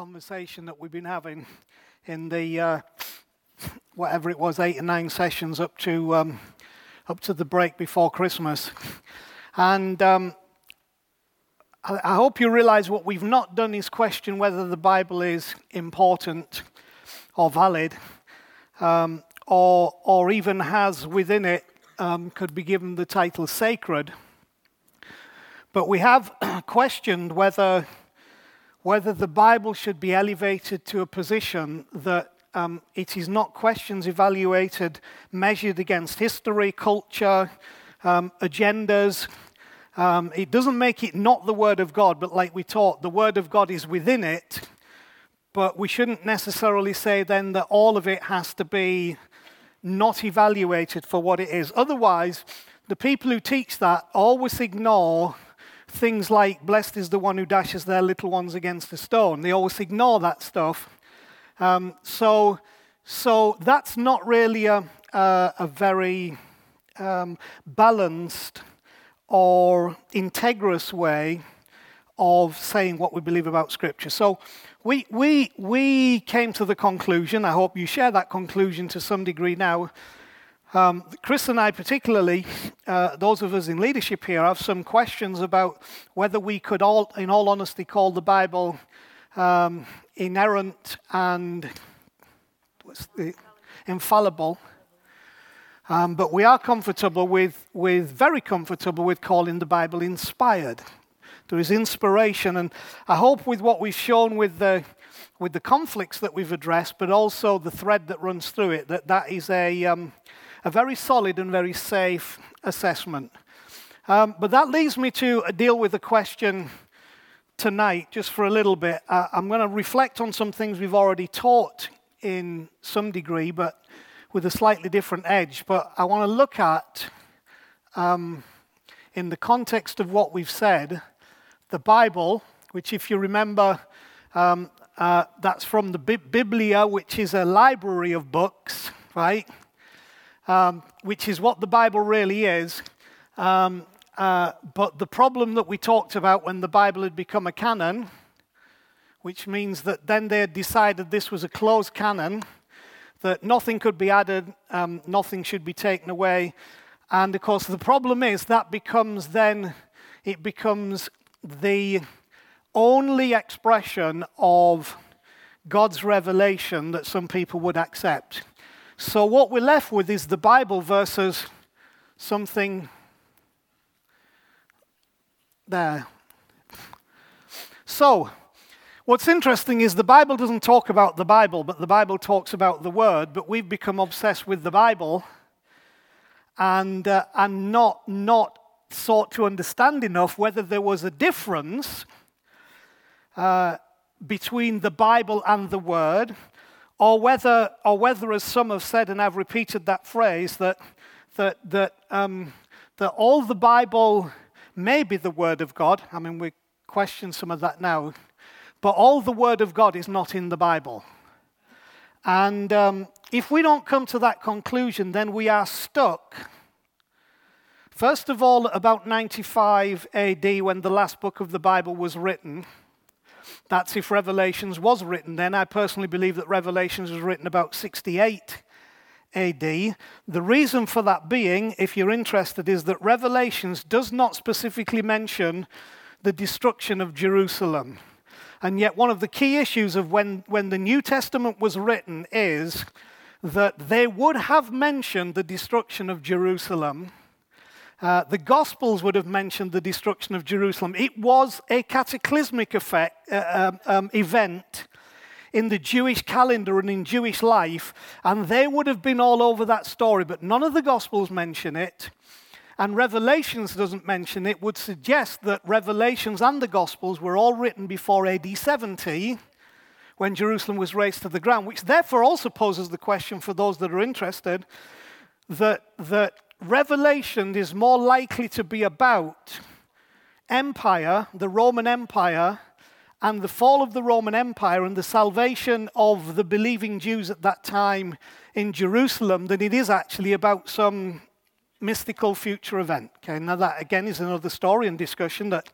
Conversation that we've been having in the uh, whatever it was, eight or nine sessions up to um, up to the break before Christmas, and um, I, hope you realise what we've not done is question whether the Bible is important or valid, um, or or even has within it um, could be given the title sacred. But we have questioned whether whether the Bible should be elevated to a position that um, it is not questions evaluated, measured against history, culture, um, agendas. Um, it doesn't make it not the Word of God, but like we taught, the Word of God is within it. But we shouldn't necessarily say then that all of it has to be not evaluated for what it is. Otherwise, the people who teach that always ignore things like, blessed is the one who dashes their little ones against a stone. They always ignore that stuff. Um, so, so that's not really a, a, a very um, balanced or integrous way of saying what we believe about Scripture. So we, we, we came to the conclusion, I hope you share that conclusion to some degree now, um, Chris and I, particularly, uh, those of us in leadership here, have some questions about whether we could, all, in all honesty, call the Bible um, inerrant and the, infallible. Um, but we are comfortable with, with, very comfortable with calling the Bible inspired. There is inspiration, and I hope with what we've shown with the, with the conflicts that we've addressed, but also the thread that runs through it, that that is a, um, a very solid and very safe assessment. Um, but that leads me to deal with the question tonight, just for a little bit. Uh, I'm going to reflect on some things we've already taught in some degree, but with a slightly different edge. But I want to look at, um, in the context of what we've said, the Bible, which, if you remember, um, uh, that's from the Biblia, which is a library of books, right? Um, which is what the Bible really is. Um, uh, but the problem that we talked about when the Bible had become a canon, which means that then they had decided this was a closed canon, that nothing could be added, um, nothing should be taken away. And of course, the problem is that becomes then, it becomes the only expression of God's revelation that some people would accept. So, what we're left with is the Bible versus something there. So, what's interesting is the Bible doesn't talk about the Bible, but the Bible talks about the Word, but we've become obsessed with the Bible and, uh, and not, not sought to understand enough whether there was a difference uh, between the Bible and the Word or whether, or whether, as some have said, and I've repeated that phrase, that, that, that, um, that all the Bible may be the Word of God. I mean, we question some of that now. But all the Word of God is not in the Bible. And um, if we don't come to that conclusion, then we are stuck. First of all, about 95 AD, when the last book of the Bible was written, that's if Revelations was written then. I personally believe that Revelations was written about 68 AD. The reason for that being, if you're interested, is that Revelations does not specifically mention the destruction of Jerusalem. And yet, one of the key issues of when, when the New Testament was written is that they would have mentioned the destruction of Jerusalem uh, the Gospels would have mentioned the destruction of Jerusalem. It was a cataclysmic effect, uh, um, um, event in the Jewish calendar and in Jewish life, and they would have been all over that story, but none of the Gospels mention it. And Revelations doesn't mention it, would suggest that Revelations and the Gospels were all written before AD 70, when Jerusalem was razed to the ground, which therefore also poses the question for those that are interested that, that Revelation is more likely to be about empire, the Roman Empire, and the fall of the Roman Empire and the salvation of the believing Jews at that time in Jerusalem than it is actually about some mystical future event. Okay, now that again is another story and discussion that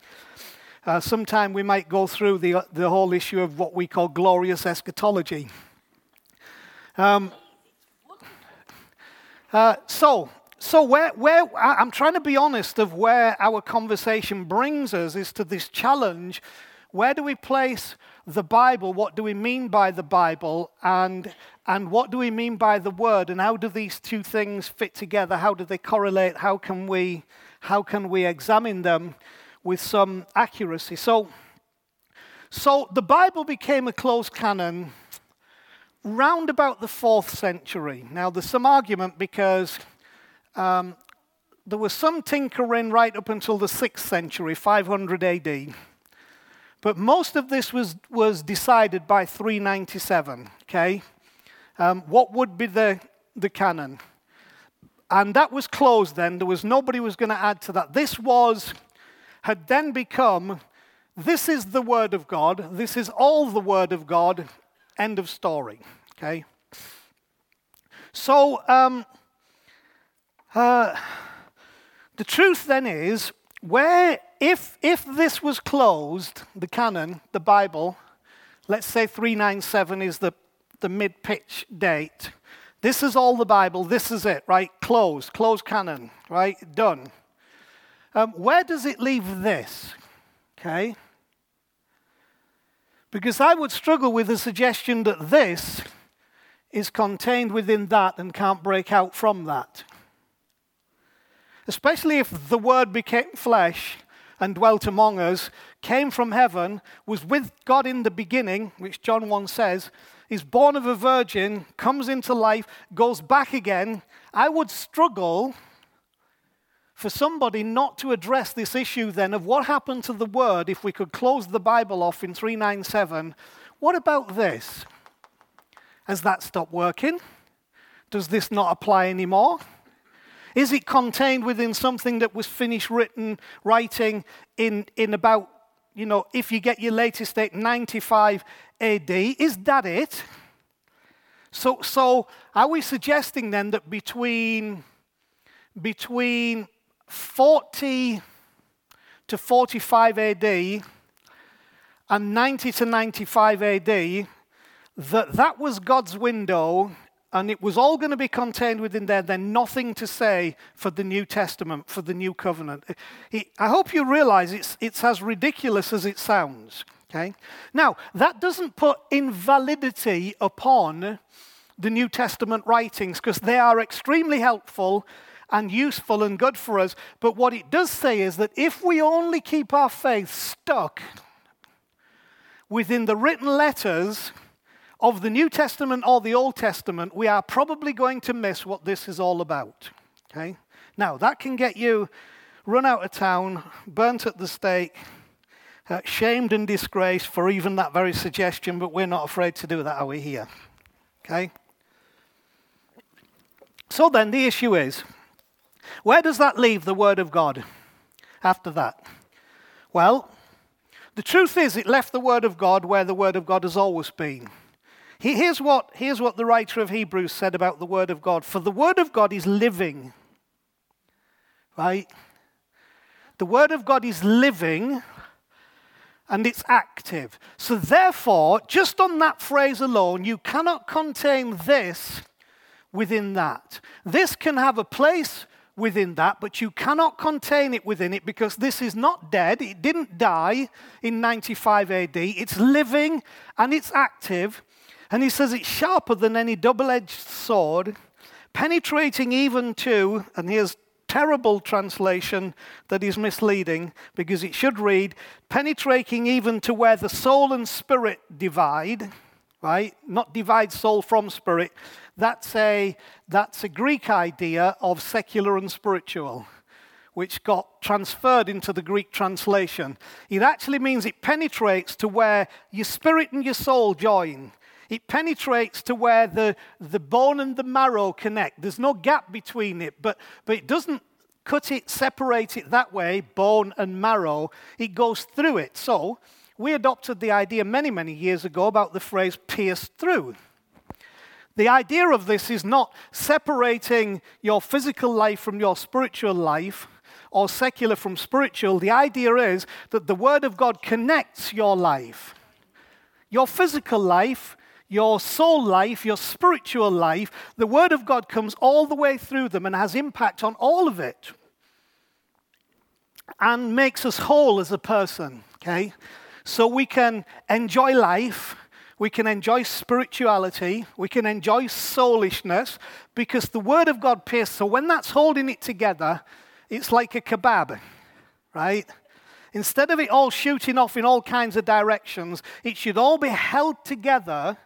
uh, sometime we might go through the, the whole issue of what we call glorious eschatology. Um, uh, so, so where, where I'm trying to be honest of where our conversation brings us is to this challenge. Where do we place the Bible? What do we mean by the Bible? And, and what do we mean by the Word? And how do these two things fit together? How do they correlate? How can we, how can we examine them with some accuracy? So, so the Bible became a closed canon round about the fourth century. Now, there's some argument because um, there was some tinkering right up until the sixth century, 500 AD. But most of this was, was decided by 397, okay? Um, what would be the, the canon? And that was closed then. There was nobody was going to add to that. This was, had then become, this is the Word of God. This is all the Word of God. End of story, okay? So, um, uh, the truth then is, where if, if this was closed, the canon, the Bible, let's say 397 is the, the mid pitch date. This is all the Bible. This is it, right? Closed, closed canon, right? Done. Um, where does it leave this? Okay? Because I would struggle with the suggestion that this is contained within that and can't break out from that. Especially if the Word became flesh and dwelt among us, came from heaven, was with God in the beginning, which John 1 says, is born of a virgin, comes into life, goes back again, I would struggle for somebody not to address this issue then of what happened to the word if we could close the Bible off in 397. What about this? Has that stopped working? Does this not apply anymore? Is it contained within something that was finished written, writing in, in about, you know, if you get your latest date, 95 AD? Is that it? So, so are we suggesting then that between, between 40 to 45 AD and 90 to 95 AD, that that was God's window and it was all going to be contained within there, then nothing to say for the New Testament, for the New Covenant. I hope you realize it's, it's as ridiculous as it sounds. Okay? Now, that doesn't put invalidity upon the New Testament writings because they are extremely helpful and useful and good for us. But what it does say is that if we only keep our faith stuck within the written letters, of the New Testament or the Old Testament, we are probably going to miss what this is all about. Okay? Now, that can get you run out of town, burnt at the stake, uh, shamed and disgraced for even that very suggestion, but we're not afraid to do that, are we here? Okay? So then, the issue is where does that leave the Word of God after that? Well, the truth is, it left the Word of God where the Word of God has always been. Here's what, here's what the writer of Hebrews said about the Word of God. For the Word of God is living, right? The Word of God is living and it's active. So, therefore, just on that phrase alone, you cannot contain this within that. This can have a place within that, but you cannot contain it within it because this is not dead. It didn't die in 95 AD. It's living and it's active. And he says it's sharper than any double edged sword, penetrating even to, and here's terrible translation that is misleading because it should read, penetrating even to where the soul and spirit divide, right? Not divide soul from spirit. That's a, that's a Greek idea of secular and spiritual which got transferred into the Greek translation. It actually means it penetrates to where your spirit and your soul join. It penetrates to where the, the bone and the marrow connect. There's no gap between it, but, but it doesn't cut it, separate it that way, bone and marrow. It goes through it. So we adopted the idea many, many years ago about the phrase pierced through. The idea of this is not separating your physical life from your spiritual life or secular from spiritual. The idea is that the Word of God connects your life. Your physical life, your soul life, your spiritual life, the Word of God comes all the way through them and has impact on all of it and makes us whole as a person, okay? So we can enjoy life, we can enjoy spirituality, we can enjoy soulishness because the Word of God pierces. So when that's holding it together, it's like a kebab, right? Instead of it all shooting off in all kinds of directions, it should all be held together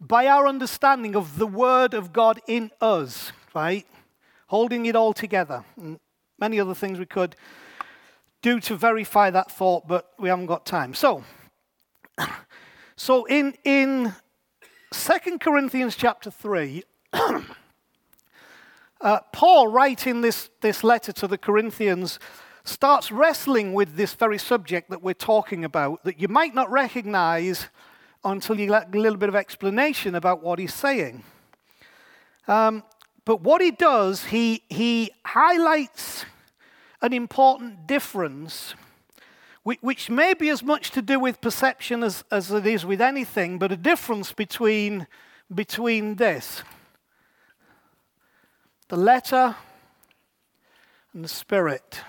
by our understanding of the Word of God in us, right? Holding it all together. And many other things we could do to verify that thought, but we haven't got time. So, so in, in 2 Corinthians chapter 3, uh, Paul, writing this, this letter to the Corinthians, starts wrestling with this very subject that we're talking about that you might not recognize until you get a little bit of explanation about what he's saying. Um, but what he does, he, he highlights an important difference, which may be as much to do with perception as, as it is with anything, but a difference between, between this the letter and the spirit.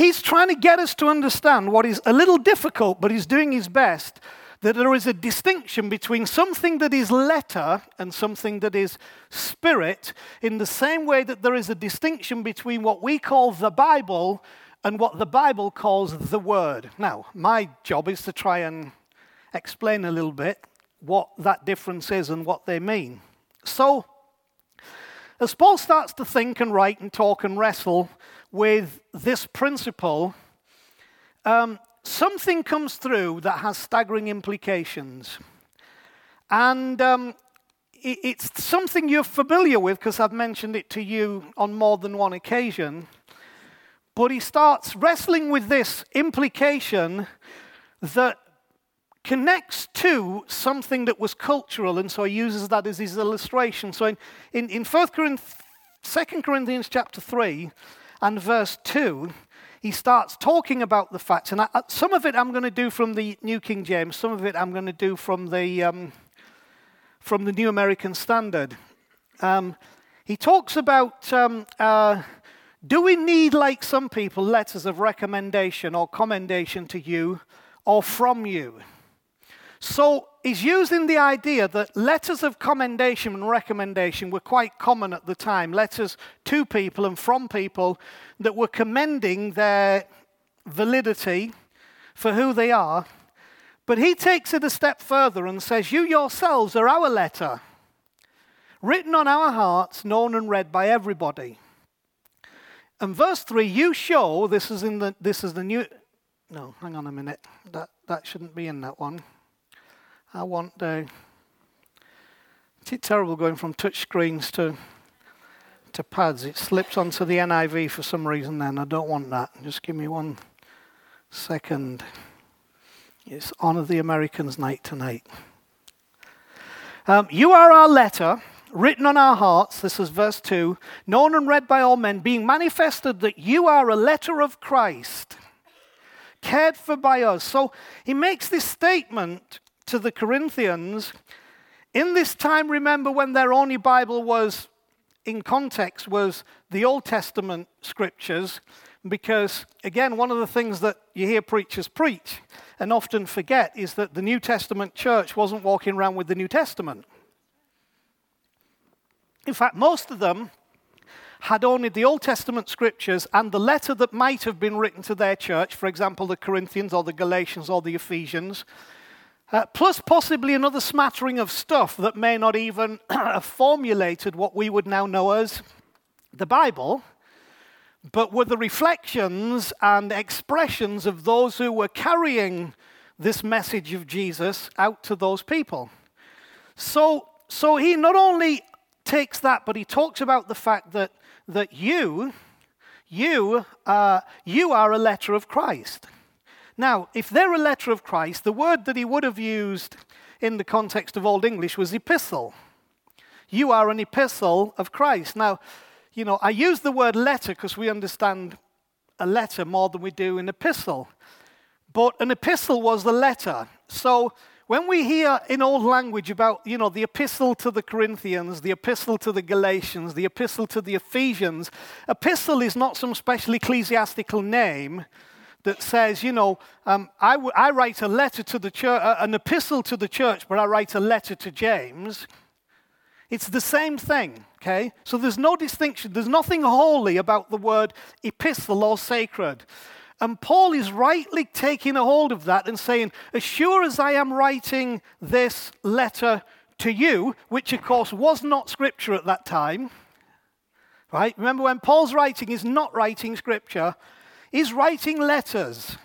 He's trying to get us to understand what is a little difficult, but he's doing his best that there is a distinction between something that is letter and something that is spirit, in the same way that there is a distinction between what we call the Bible and what the Bible calls the Word. Now, my job is to try and explain a little bit what that difference is and what they mean. So, as Paul starts to think and write and talk and wrestle with this principle, um, something comes through that has staggering implications. And um, it, it's something you're familiar with because I've mentioned it to you on more than one occasion. But he starts wrestling with this implication that connects to something that was cultural, and so he uses that as his illustration. So in, in, in 1 Corinthians, 2 Corinthians chapter 3 and verse 2, he starts talking about the facts. And I, some of it I'm going to do from the New King James, some of it I'm going to do from the, um, from the New American Standard. Um, he talks about um, uh, do we need, like some people, letters of recommendation or commendation to you or from you? So he's using the idea that letters of commendation and recommendation were quite common at the time. Letters to people and from people that were commending their validity for who they are. But he takes it a step further and says, You yourselves are our letter, written on our hearts, known and read by everybody. And verse 3, you show, this is in the this is the new no, hang on a minute. That that shouldn't be in that one. I want the. It's terrible going from touch screens to to pads. It slips onto the NIV for some reason. Then I don't want that. Just give me one second. It's honor the Americans night tonight. Um, you are our letter, written on our hearts. This is verse two, known and read by all men, being manifested that you are a letter of Christ, cared for by us. So he makes this statement to the Corinthians, in this time, remember when their only Bible was in context was the Old Testament scriptures, because again, one of the things that you hear preachers preach and often forget is that the New Testament church wasn't walking around with the New Testament. In fact, most of them had only the Old Testament scriptures and the letter that might have been written to their church, for example, the Corinthians or the Galatians or the Ephesians, uh, plus possibly another smattering of stuff that may not even have formulated what we would now know as the Bible, but were the reflections and expressions of those who were carrying this message of Jesus out to those people. So, so he not only takes that, but he talks about the fact that, that you, you, uh, you are a letter of Christ. Now, if they're a letter of Christ, the word that he would have used in the context of Old English was epistle. You are an epistle of Christ. Now, you know, I use the word letter because we understand a letter more than we do an epistle. But an epistle was the letter. So when we hear in old language about, you know, the epistle to the Corinthians, the epistle to the Galatians, the epistle to the Ephesians, epistle is not some special ecclesiastical name that says, you know, um, I, w- I write a letter to the church, uh, an epistle to the church, but I write a letter to James. It's the same thing, okay? So there's no distinction. There's nothing holy about the word epistle or sacred. And Paul is rightly taking a hold of that and saying, as sure as I am writing this letter to you, which of course was not scripture at that time, right? Remember, when Paul's writing, he's not writing scripture, he's writing letters.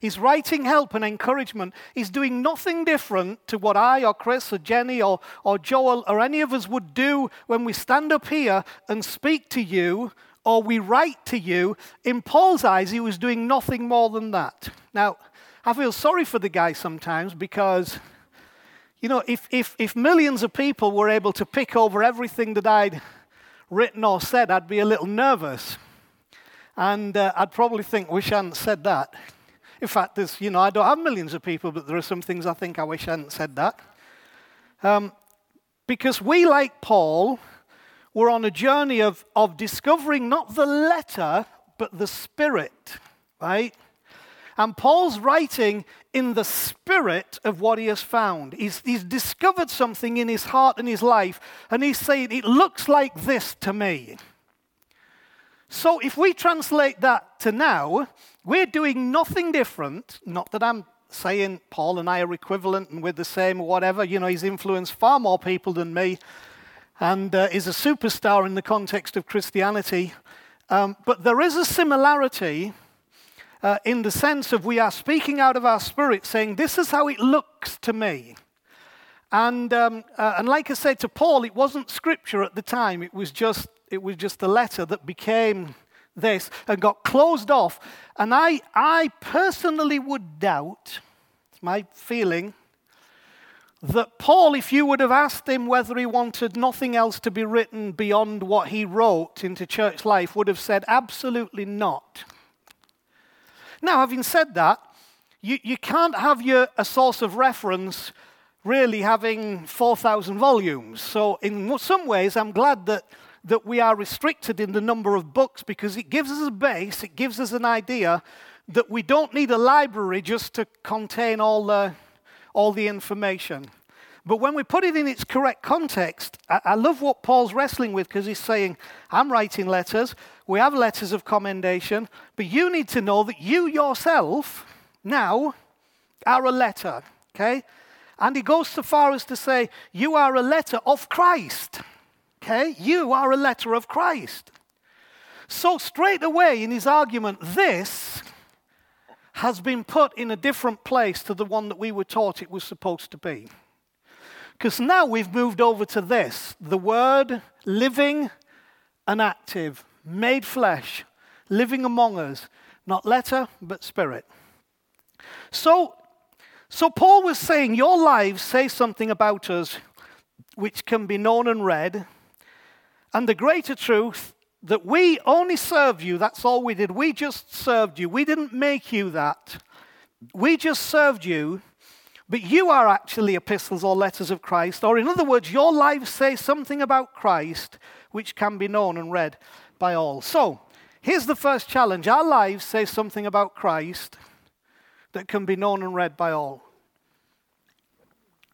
He's writing help and encouragement. He's doing nothing different to what I or Chris or Jenny or, or Joel or any of us would do when we stand up here and speak to you or we write to you. In Paul's eyes, he was doing nothing more than that. Now, I feel sorry for the guy sometimes because, you know, if, if, if millions of people were able to pick over everything that I'd written or said, I'd be a little nervous. And uh, I'd probably think, wish I hadn't said that. In fact, there's, you know, I don't have millions of people, but there are some things I think I wish I hadn't said that. Um, because we, like Paul, were on a journey of, of discovering not the letter, but the spirit, right? And Paul's writing in the spirit of what he has found. He's, he's discovered something in his heart and his life, and he's saying, It looks like this to me. So if we translate that to now, we're doing nothing different. Not that I'm saying Paul and I are equivalent and we're the same or whatever. You know, he's influenced far more people than me and uh, is a superstar in the context of Christianity. Um, but there is a similarity uh, in the sense of we are speaking out of our spirit, saying, This is how it looks to me. And, um, uh, and like I said to Paul, it wasn't scripture at the time, it was just it was just a letter that became this and got closed off. And I, I personally would doubt, it's my feeling, that Paul, if you would have asked him whether he wanted nothing else to be written beyond what he wrote into church life, would have said absolutely not. Now, having said that, you, you can't have your, a source of reference really having 4,000 volumes. So, in some ways, I'm glad that that we are restricted in the number of books because it gives us a base, it gives us an idea that we don't need a library just to contain all the, all the information. But when we put it in its correct context, I, I love what Paul's wrestling with because he's saying, I'm writing letters, we have letters of commendation, but you need to know that you yourself now are a letter, okay? And he goes so far as to say, You are a letter of Christ. Okay? You are a letter of Christ. So, straight away in his argument, this has been put in a different place to the one that we were taught it was supposed to be. Because now we've moved over to this the Word living and active, made flesh, living among us, not letter, but spirit. So, so Paul was saying, Your lives say something about us which can be known and read and the greater truth that we only served you, that's all we did. We just served you. We didn't make you that. We just served you, but you are actually epistles or letters of Christ. Or, in other words, your lives say something about Christ which can be known and read by all. So, here's the first challenge our lives say something about Christ that can be known and read by all.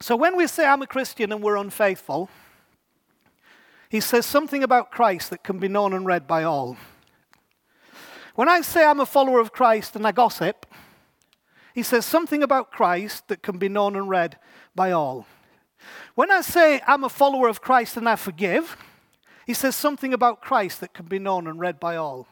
So, when we say I'm a Christian and we're unfaithful, he says something about Christ that can be known and read by all. When I say I'm a follower of Christ and I gossip, he says something about Christ that can be known and read by all. When I say I'm a follower of Christ and I forgive, He says something about Christ that can be known and read by all.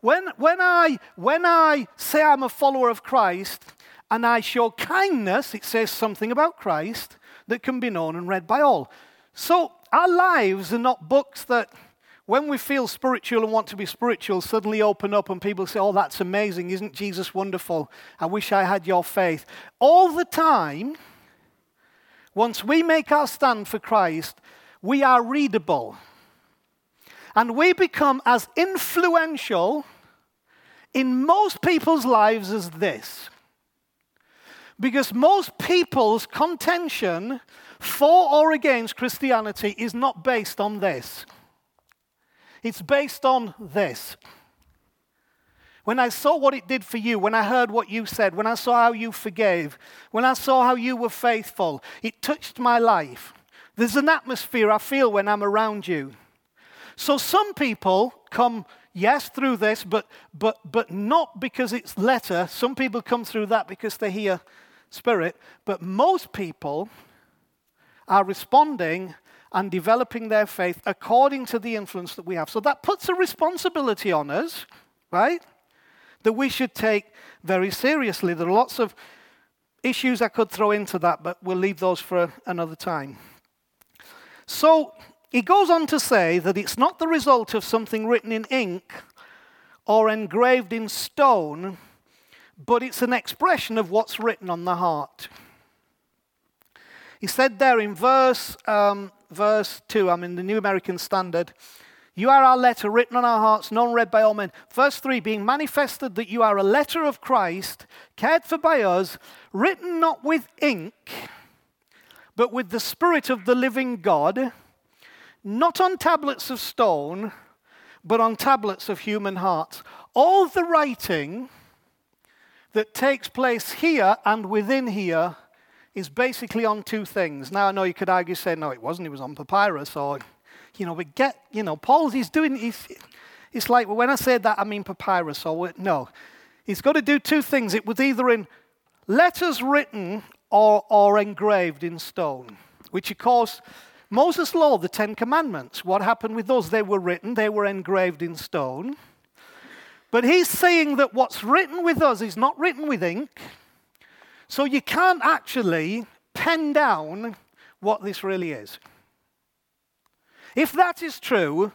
When, when, I, when I say I'm a follower of Christ and I show kindness, it says something about Christ that can be known and read by all. So our lives are not books that, when we feel spiritual and want to be spiritual, suddenly open up and people say, Oh, that's amazing. Isn't Jesus wonderful? I wish I had your faith. All the time, once we make our stand for Christ, we are readable. And we become as influential in most people's lives as this. Because most people's contention for or against Christianity is not based on this, it's based on this. When I saw what it did for you, when I heard what you said, when I saw how you forgave, when I saw how you were faithful, it touched my life. There's an atmosphere I feel when I'm around you. So some people come, yes, through this, but, but, but not because it's letter. Some people come through that because they hear spirit. But most people are responding and developing their faith according to the influence that we have. So that puts a responsibility on us, right? That we should take very seriously. There are lots of issues I could throw into that, but we'll leave those for another time. So he goes on to say that it's not the result of something written in ink or engraved in stone, but it's an expression of what's written on the heart. He said there in verse, um, verse 2, I'm in the New American Standard, you are our letter written on our hearts, known read by all men. Verse 3 being manifested that you are a letter of Christ, cared for by us, written not with ink, but with the Spirit of the living God not on tablets of stone, but on tablets of human hearts. All the writing that takes place here and within here is basically on two things. Now, I know you could argue, say, no, it wasn't, it was on papyrus, or, you know, we get, you know, Paul's, he's doing, he's, it's like, well, when I say that, I mean papyrus, or, no. He's got to do two things. It was either in letters written or, or engraved in stone, which, of course, Moses' law, the Ten Commandments, what happened with those? They were written, they were engraved in stone. But he's saying that what's written with us is not written with ink. So you can't actually pen down what this really is. If that is true,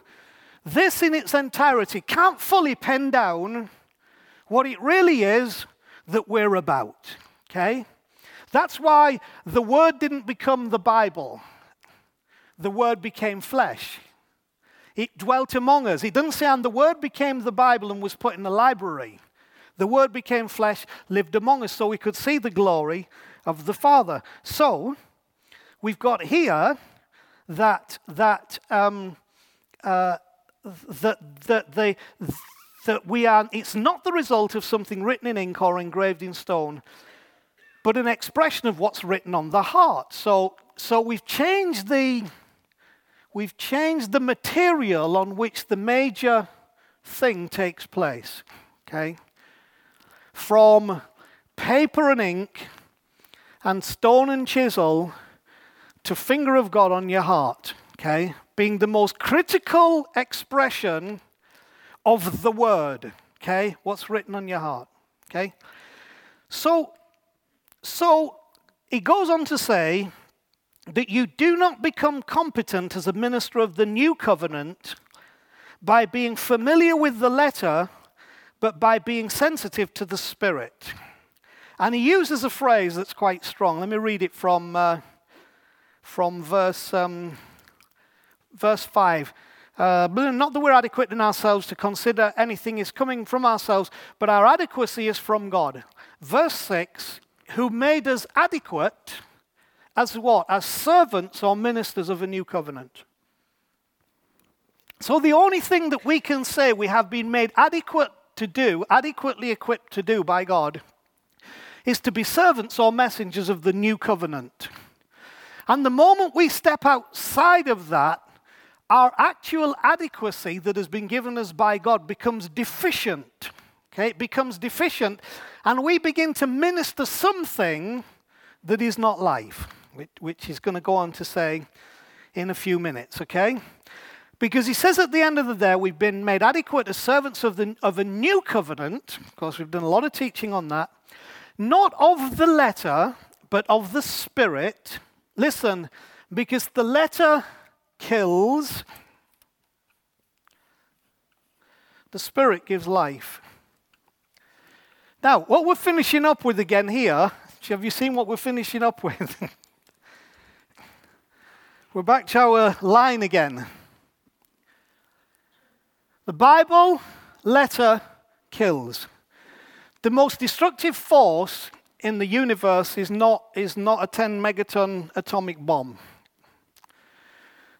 this in its entirety can't fully pen down what it really is that we're about. Okay? That's why the Word didn't become the Bible the Word became flesh. It dwelt among us. It doesn't say, and the Word became the Bible and was put in the library. The Word became flesh, lived among us, so we could see the glory of the Father. So, we've got here that, that, um, uh, that, that, they, that we are, it's not the result of something written in ink or engraved in stone, but an expression of what's written on the heart. So, so we've changed the we've changed the material on which the major thing takes place. Okay? From paper and ink and stone and chisel to finger of God on your heart. Okay? Being the most critical expression of the word. Okay? What's written on your heart. Okay? So, so he goes on to say that you do not become competent as a minister of the new covenant by being familiar with the letter, but by being sensitive to the spirit. And he uses a phrase that's quite strong. Let me read it from, uh, from verse, um, verse 5. Uh, not that we're adequate in ourselves to consider anything is coming from ourselves, but our adequacy is from God. Verse 6 Who made us adequate as what? As servants or ministers of a new covenant. So the only thing that we can say we have been made adequate to do, adequately equipped to do by God, is to be servants or messengers of the new covenant. And the moment we step outside of that, our actual adequacy that has been given us by God becomes deficient. Okay, it becomes deficient, and we begin to minister something that is not life which, which he's going to go on to say in a few minutes, okay? Because he says at the end of the day, we've been made adequate as servants of, the, of a new covenant. Of course, we've done a lot of teaching on that. Not of the letter, but of the Spirit. Listen, because the letter kills, the Spirit gives life. Now, what we're finishing up with again here, have you seen what we're finishing up with? we're back to our line again. The Bible letter kills. The most destructive force in the universe is not, is not a 10 megaton atomic bomb.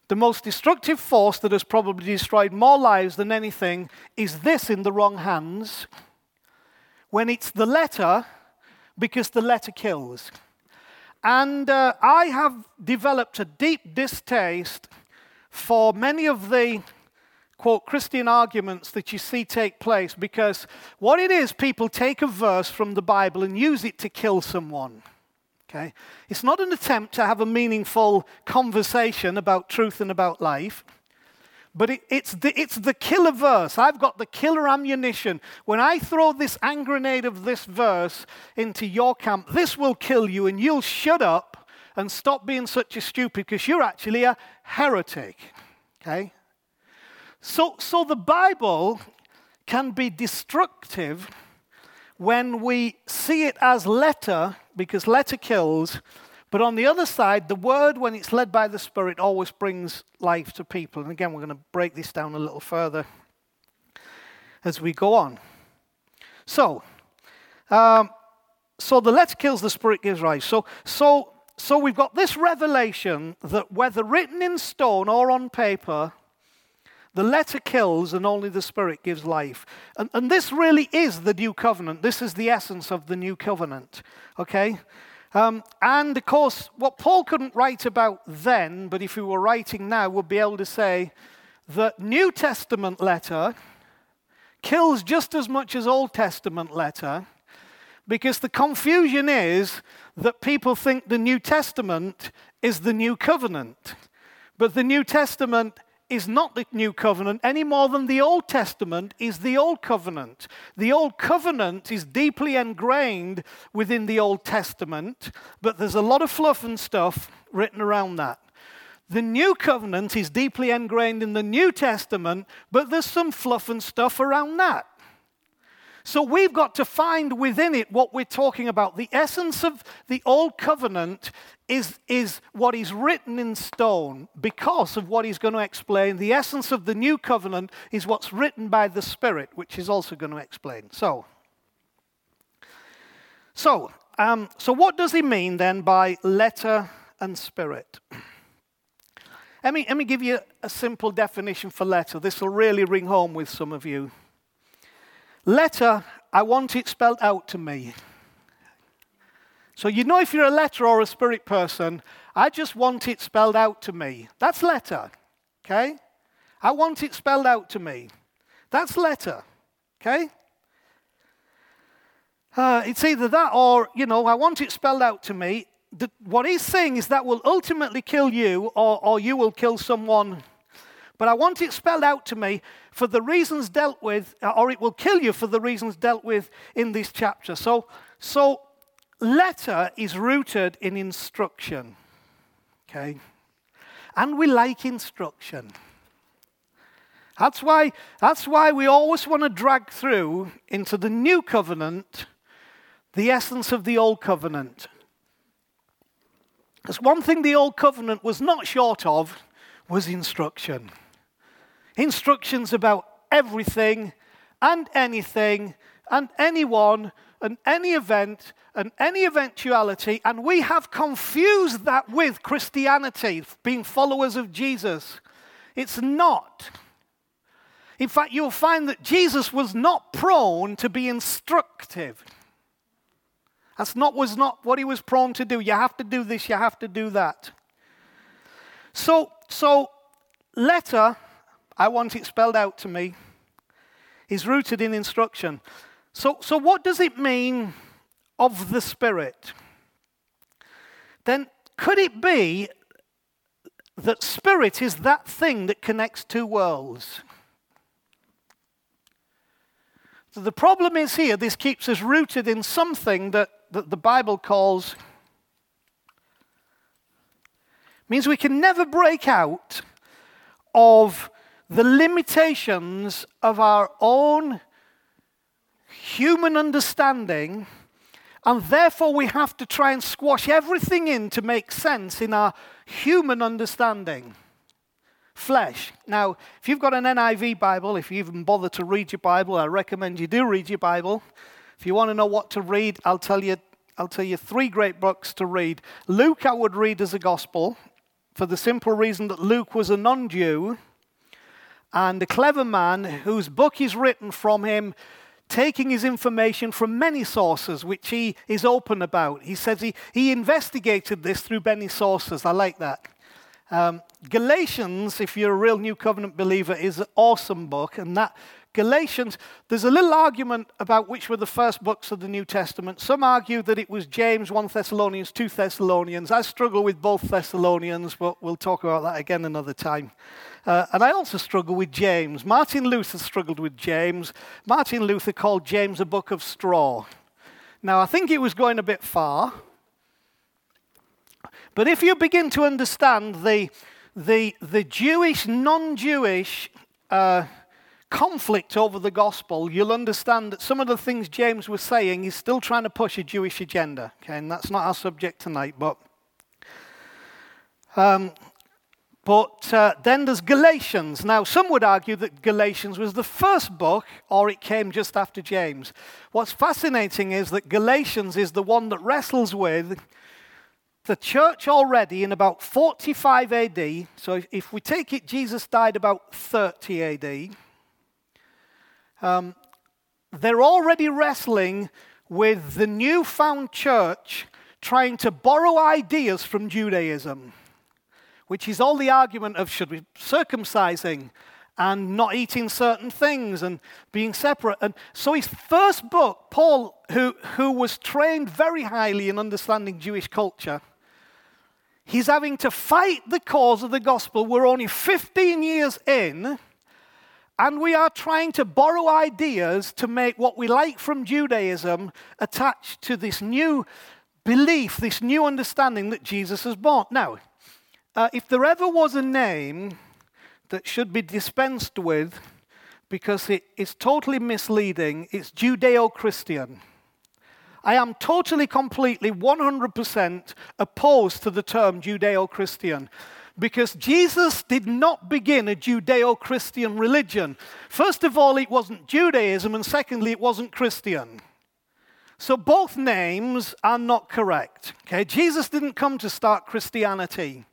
The most destructive force that has probably destroyed more lives than anything is this in the wrong hands when it's the letter, because the letter kills. And uh, I have developed a deep distaste for many of the quote Christian arguments that you see take place because what it is, people take a verse from the Bible and use it to kill someone. Okay? It's not an attempt to have a meaningful conversation about truth and about life. But it, it's, the, it's the killer verse. I've got the killer ammunition. When I throw this hand grenade of this verse into your camp, this will kill you, and you'll shut up and stop being such a stupid because you're actually a heretic. Okay? So, so the Bible can be destructive when we see it as letter, because letter kills, but on the other side, the word, when it's led by the Spirit, always brings life to people. And again, we're going to break this down a little further as we go on. So, um, so the letter kills, the Spirit gives life. So, so, so we've got this revelation that whether written in stone or on paper, the letter kills and only the Spirit gives life. And, and this really is the new covenant. This is the essence of the new covenant. Okay? Um, and of course, what Paul couldn't write about then, but if he were writing now, would be able to say that New Testament letter kills just as much as Old Testament letter, because the confusion is that people think the New Testament is the New Covenant. But the New Testament is not the new covenant any more than the Old Testament is the Old Covenant. The Old Covenant is deeply ingrained within the Old Testament, but there's a lot of fluff and stuff written around that. The New Covenant is deeply ingrained in the New Testament, but there's some fluff and stuff around that. So we've got to find within it what we're talking about. The essence of the Old Covenant is, is what is written in stone because of what he's going to explain. The essence of the New Covenant is what's written by the Spirit, which is also going to explain. So, so, um, so what does he mean then by letter and spirit? Let me, let me give you a simple definition for letter. This will really ring home with some of you. Letter, I want it spelled out to me. So you know if you're a letter or a spirit person, I just want it spelled out to me. That's letter. Okay? I want it spelled out to me. That's letter. Okay? Uh, it's either that or, you know, I want it spelled out to me. The, what he's saying is that will ultimately kill you or, or you will kill someone but I want it spelled out to me for the reasons dealt with, uh, or it will kill you for the reasons dealt with in this chapter. So, so letter is rooted in instruction. Okay? And we like instruction. That's why, that's why we always want to drag through into the new covenant the essence of the old covenant. Because one thing the old covenant was not short of was instruction instructions about everything and anything and anyone and any event and any eventuality, and we have confused that with Christianity, being followers of Jesus. It's not. In fact, you'll find that Jesus was not prone to be instructive. That's not was not what he was prone to do. You have to do this, you have to do that. So, so letter I want it spelled out to me, is rooted in instruction. So, so what does it mean of the Spirit? Then could it be that spirit is that thing that connects two worlds. So the problem is here, this keeps us rooted in something that, that the Bible calls, means we can never break out of the limitations of our own human understanding, and therefore we have to try and squash everything in to make sense in our human understanding flesh. Now, if you've got an NIV Bible, if you even bother to read your Bible, I recommend you do read your Bible. If you want to know what to read, I'll tell you, I'll tell you three great books to read. Luke, I would read as a gospel for the simple reason that Luke was a non Jew and a clever man whose book is written from him taking his information from many sources, which he is open about. He says he, he investigated this through many sources. I like that. Um, Galatians, if you're a real New Covenant believer, is an awesome book. And that Galatians, there's a little argument about which were the first books of the New Testament. Some argue that it was James, 1 Thessalonians, 2 Thessalonians. I struggle with both Thessalonians, but we'll talk about that again another time. Uh, and I also struggle with James. Martin Luther struggled with James. Martin Luther called James a book of straw. Now, I think it was going a bit far. But if you begin to understand the, the, the Jewish, non Jewish uh, conflict over the gospel, you'll understand that some of the things James was saying, he's still trying to push a Jewish agenda. Okay, and that's not our subject tonight, but. Um, but uh, then there's Galatians. Now, some would argue that Galatians was the first book, or it came just after James. What's fascinating is that Galatians is the one that wrestles with the church already in about 45 AD, so if we take it, Jesus died about 30 AD, um, they're already wrestling with the newfound church trying to borrow ideas from Judaism, which is all the argument of should we circumcising and not eating certain things and being separate. And so his first book, Paul, who, who was trained very highly in understanding Jewish culture, He's having to fight the cause of the gospel. We're only 15 years in, and we are trying to borrow ideas to make what we like from Judaism attached to this new belief, this new understanding that Jesus has brought. Now, uh, if there ever was a name that should be dispensed with because it is totally misleading, it's Judeo Christian. I am totally, completely, 100% opposed to the term Judeo Christian because Jesus did not begin a Judeo Christian religion. First of all, it wasn't Judaism, and secondly, it wasn't Christian. So both names are not correct. Okay? Jesus didn't come to start Christianity.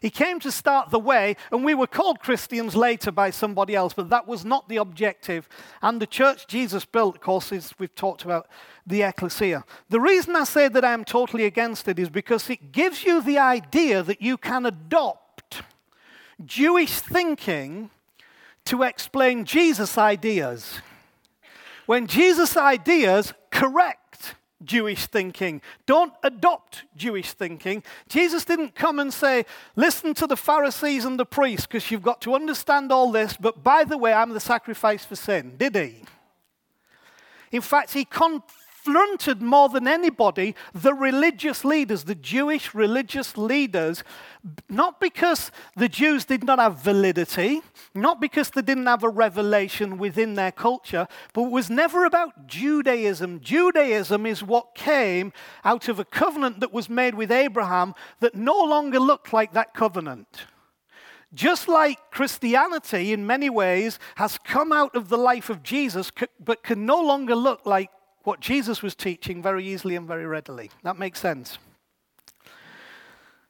He came to start the way, and we were called Christians later by somebody else, but that was not the objective. And the church Jesus built, of course, is we've talked about the ecclesia. The reason I say that I'm totally against it is because it gives you the idea that you can adopt Jewish thinking to explain Jesus' ideas. When Jesus' ideas correct Jewish thinking. Don't adopt Jewish thinking. Jesus didn't come and say, listen to the Pharisees and the priests because you've got to understand all this, but by the way, I'm the sacrifice for sin. Did he? In fact, he con- confronted more than anybody the religious leaders, the Jewish religious leaders, not because the Jews did not have validity, not because they didn't have a revelation within their culture, but it was never about Judaism. Judaism is what came out of a covenant that was made with Abraham that no longer looked like that covenant. Just like Christianity, in many ways, has come out of the life of Jesus, but can no longer look like what Jesus was teaching very easily and very readily. That makes sense.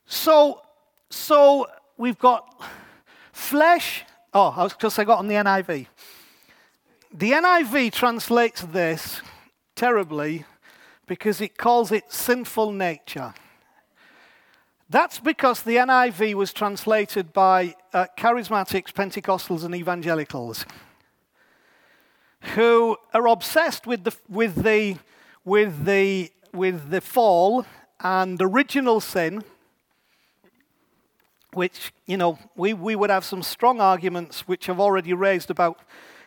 So, so we've got flesh. Oh, I was because I got on the NIV. The NIV translates this terribly because it calls it sinful nature. That's because the NIV was translated by uh, charismatics, Pentecostals, and evangelicals who are obsessed with the, with the, with the, with the fall and original sin. which, you know, we, we would have some strong arguments which I've already raised about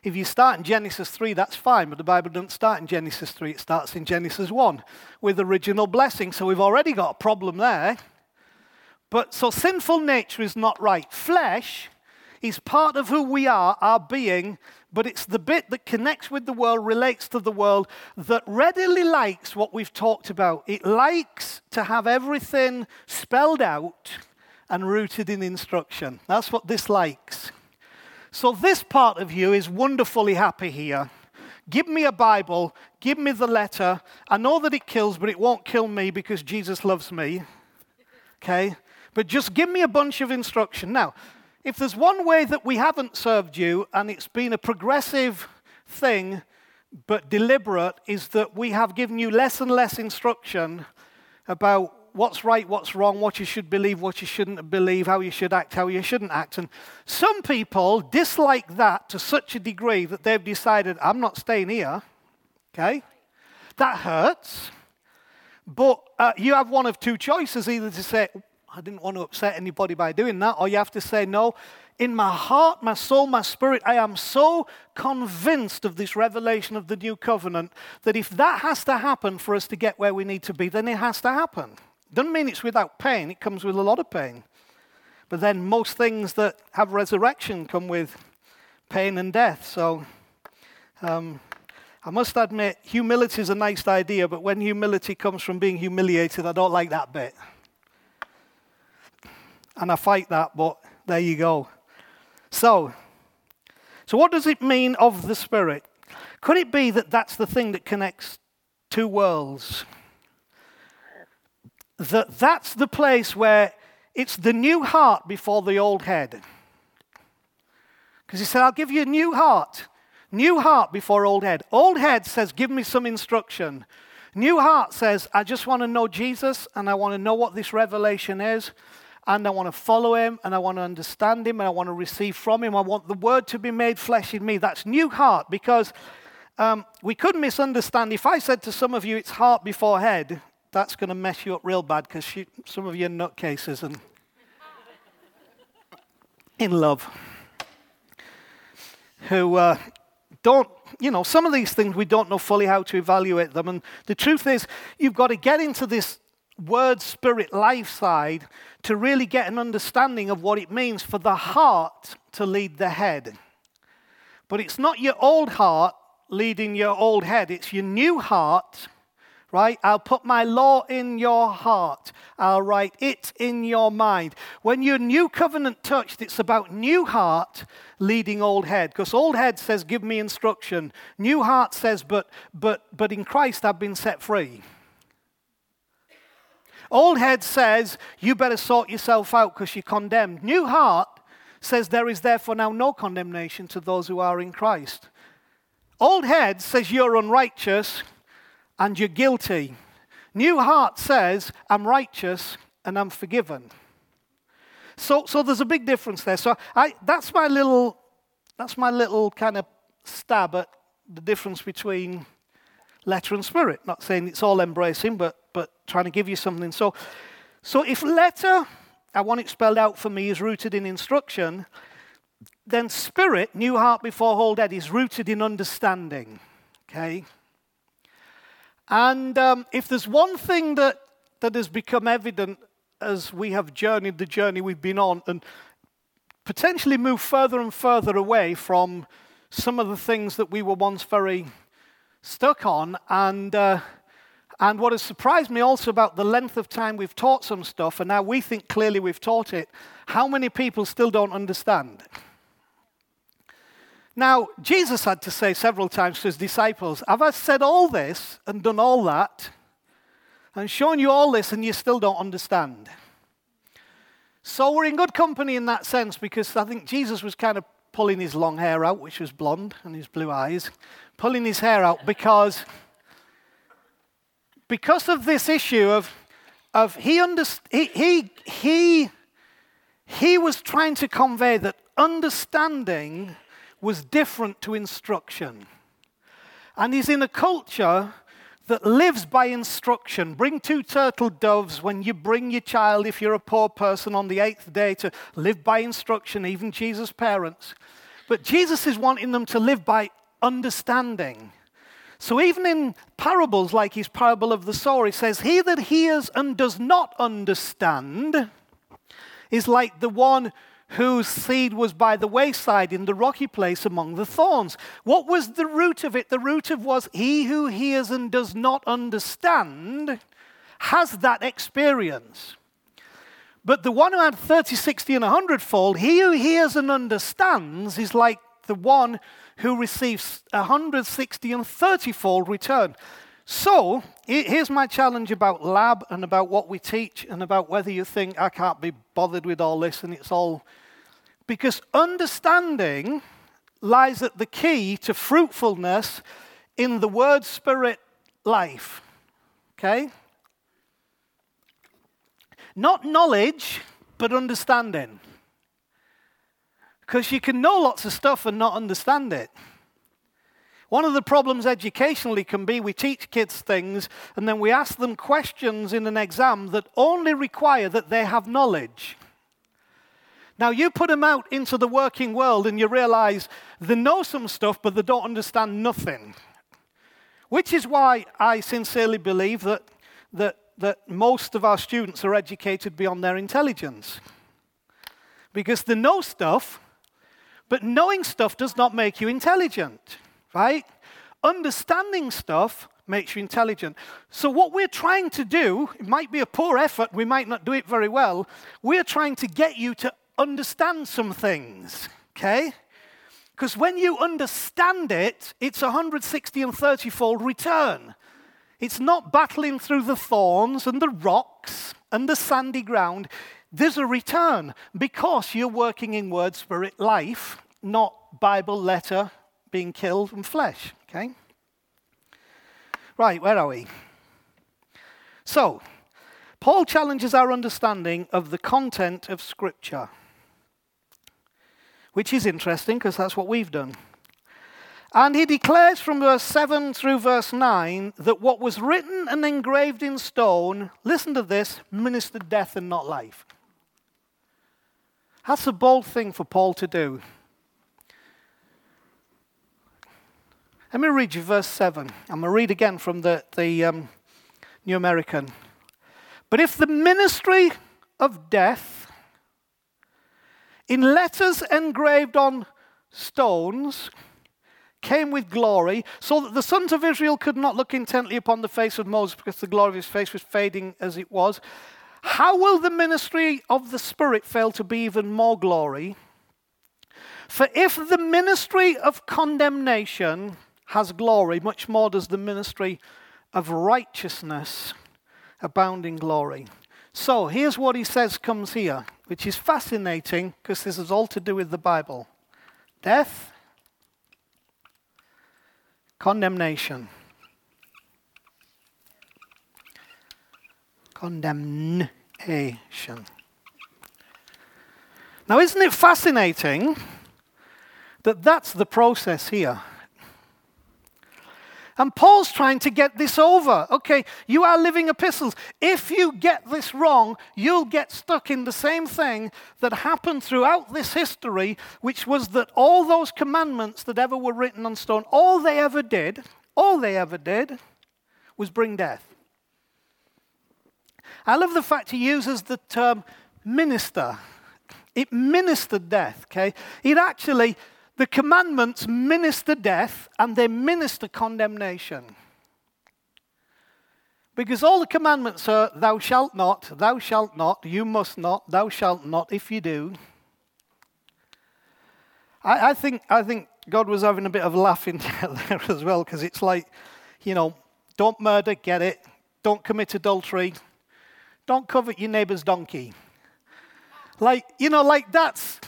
if you start in Genesis 3, that's fine, but the Bible doesn't start in Genesis 3, it starts in Genesis 1 with original blessing. So we've already got a problem there. But so sinful nature is not right. Flesh is part of who we are, our being, but it's the bit that connects with the world, relates to the world, that readily likes what we've talked about. It likes to have everything spelled out and rooted in instruction. That's what this likes. So, this part of you is wonderfully happy here. Give me a Bible, give me the letter. I know that it kills, but it won't kill me because Jesus loves me. Okay? But just give me a bunch of instruction. Now, if there's one way that we haven't served you and it's been a progressive thing but deliberate, is that we have given you less and less instruction about what's right, what's wrong, what you should believe, what you shouldn't believe, how you should act, how you shouldn't act. And some people dislike that to such a degree that they've decided, I'm not staying here. Okay? That hurts. But uh, you have one of two choices either to say, I didn't want to upset anybody by doing that, or you have to say, no, in my heart, my soul, my spirit, I am so convinced of this revelation of the new covenant that if that has to happen for us to get where we need to be, then it has to happen. Doesn't mean it's without pain, it comes with a lot of pain. But then most things that have resurrection come with pain and death. So um, I must admit, humility is a nice idea, but when humility comes from being humiliated, I don't like that bit. And I fight that, but there you go. So, so what does it mean of the Spirit? Could it be that that's the thing that connects two worlds? that that's the place where it's the new heart before the old head. Because he said, I'll give you a new heart. New heart before old head. Old head says, Give me some instruction. New heart says, I just want to know Jesus and I want to know what this revelation is and I want to follow him and I want to understand him and I want to receive from him. I want the word to be made flesh in me. That's new heart because um, we could misunderstand. If I said to some of you it's heart before head, that's going to mess you up real bad because some of you are nutcases and in love who uh, don't, you know, some of these things we don't know fully how to evaluate them. And the truth is, you've got to get into this word, spirit, life side to really get an understanding of what it means for the heart to lead the head. But it's not your old heart leading your old head, it's your new heart right? I'll put my law in your heart. I'll write it in your mind. When you're new covenant touched, it's about new heart leading old head. Because old head says, give me instruction. New heart says, but, but, but in Christ I've been set free. Old head says, you better sort yourself out because you're condemned. New heart says, there is therefore now no condemnation to those who are in Christ. Old head says, you're unrighteous and you're guilty. New heart says, I'm righteous and I'm forgiven. So, so there's a big difference there. So I, that's my little, that's my little kind of stab at the difference between letter and spirit. Not saying it's all embracing, but, but trying to give you something. So, so if letter, I want it spelled out for me, is rooted in instruction, then spirit, new heart before whole head, is rooted in understanding. Okay? And um, if there's one thing that, that has become evident as we have journeyed the journey we've been on and potentially moved further and further away from some of the things that we were once very stuck on, and, uh, and what has surprised me also about the length of time we've taught some stuff, and now we think clearly we've taught it, how many people still don't understand? Now, Jesus had to say several times to his disciples, Have I said all this and done all that and shown you all this and you still don't understand? So we're in good company in that sense because I think Jesus was kind of pulling his long hair out, which was blonde, and his blue eyes, pulling his hair out because, because of this issue of, of he, underst- he, he, he, he was trying to convey that understanding was different to instruction. And he's in a culture that lives by instruction. Bring two turtle doves when you bring your child, if you're a poor person, on the eighth day to live by instruction, even Jesus' parents. But Jesus is wanting them to live by understanding. So even in parables like his parable of the sower, he says, He that hears and does not understand is like the one whose seed was by the wayside in the rocky place among the thorns. What was the root of it? The root of was he who hears and does not understand has that experience. But the one who had 30, 60, and 100 fold, he who hears and understands is like the one who receives 160 and 30 fold return. So, here's my challenge about lab and about what we teach and about whether you think I can't be bothered with all this and it's all. Because understanding lies at the key to fruitfulness in the word spirit life. Okay? Not knowledge, but understanding. Because you can know lots of stuff and not understand it. One of the problems educationally can be we teach kids things and then we ask them questions in an exam that only require that they have knowledge. Now, you put them out into the working world and you realize they know some stuff, but they don't understand nothing. Which is why I sincerely believe that, that, that most of our students are educated beyond their intelligence. Because they know stuff, but knowing stuff does not make you intelligent, right? Understanding stuff makes you intelligent. So, what we're trying to do, it might be a poor effort, we might not do it very well. We're trying to get you to understand some things, okay? Because when you understand it, it's 160 and 30 fold return. It's not battling through the thorns and the rocks and the sandy ground there's a return because you're working in word, spirit, life, not Bible letter being killed and flesh. Okay? Right, where are we? So, Paul challenges our understanding of the content of Scripture, which is interesting because that's what we've done. And he declares from verse 7 through verse 9 that what was written and engraved in stone, listen to this, ministered death and not life. That's a bold thing for Paul to do. Let me read you verse 7. I'm going to read again from the, the um, New American. But if the ministry of death, in letters engraved on stones, came with glory, so that the sons of Israel could not look intently upon the face of Moses because the glory of his face was fading as it was, how will the ministry of the Spirit fail to be even more glory? For if the ministry of condemnation has glory, much more does the ministry of righteousness abound in glory. So here's what he says comes here, which is fascinating because this is all to do with the Bible death, condemnation. Condemnation. Now, isn't it fascinating that that's the process here? And Paul's trying to get this over. Okay, you are living epistles. If you get this wrong, you'll get stuck in the same thing that happened throughout this history, which was that all those commandments that ever were written on stone, all they ever did, all they ever did was bring death. I love the fact he uses the term minister. It ministered death, okay? It actually, the commandments minister death and they minister condemnation. Because all the commandments are thou shalt not, thou shalt not, you must not, thou shalt not, if you do. I, I think, I think God was having a bit of a laugh in there as well, because it's like, you know, don't murder, get it. Don't commit adultery, don't covet your neighbor's donkey. Like, you know, like that's,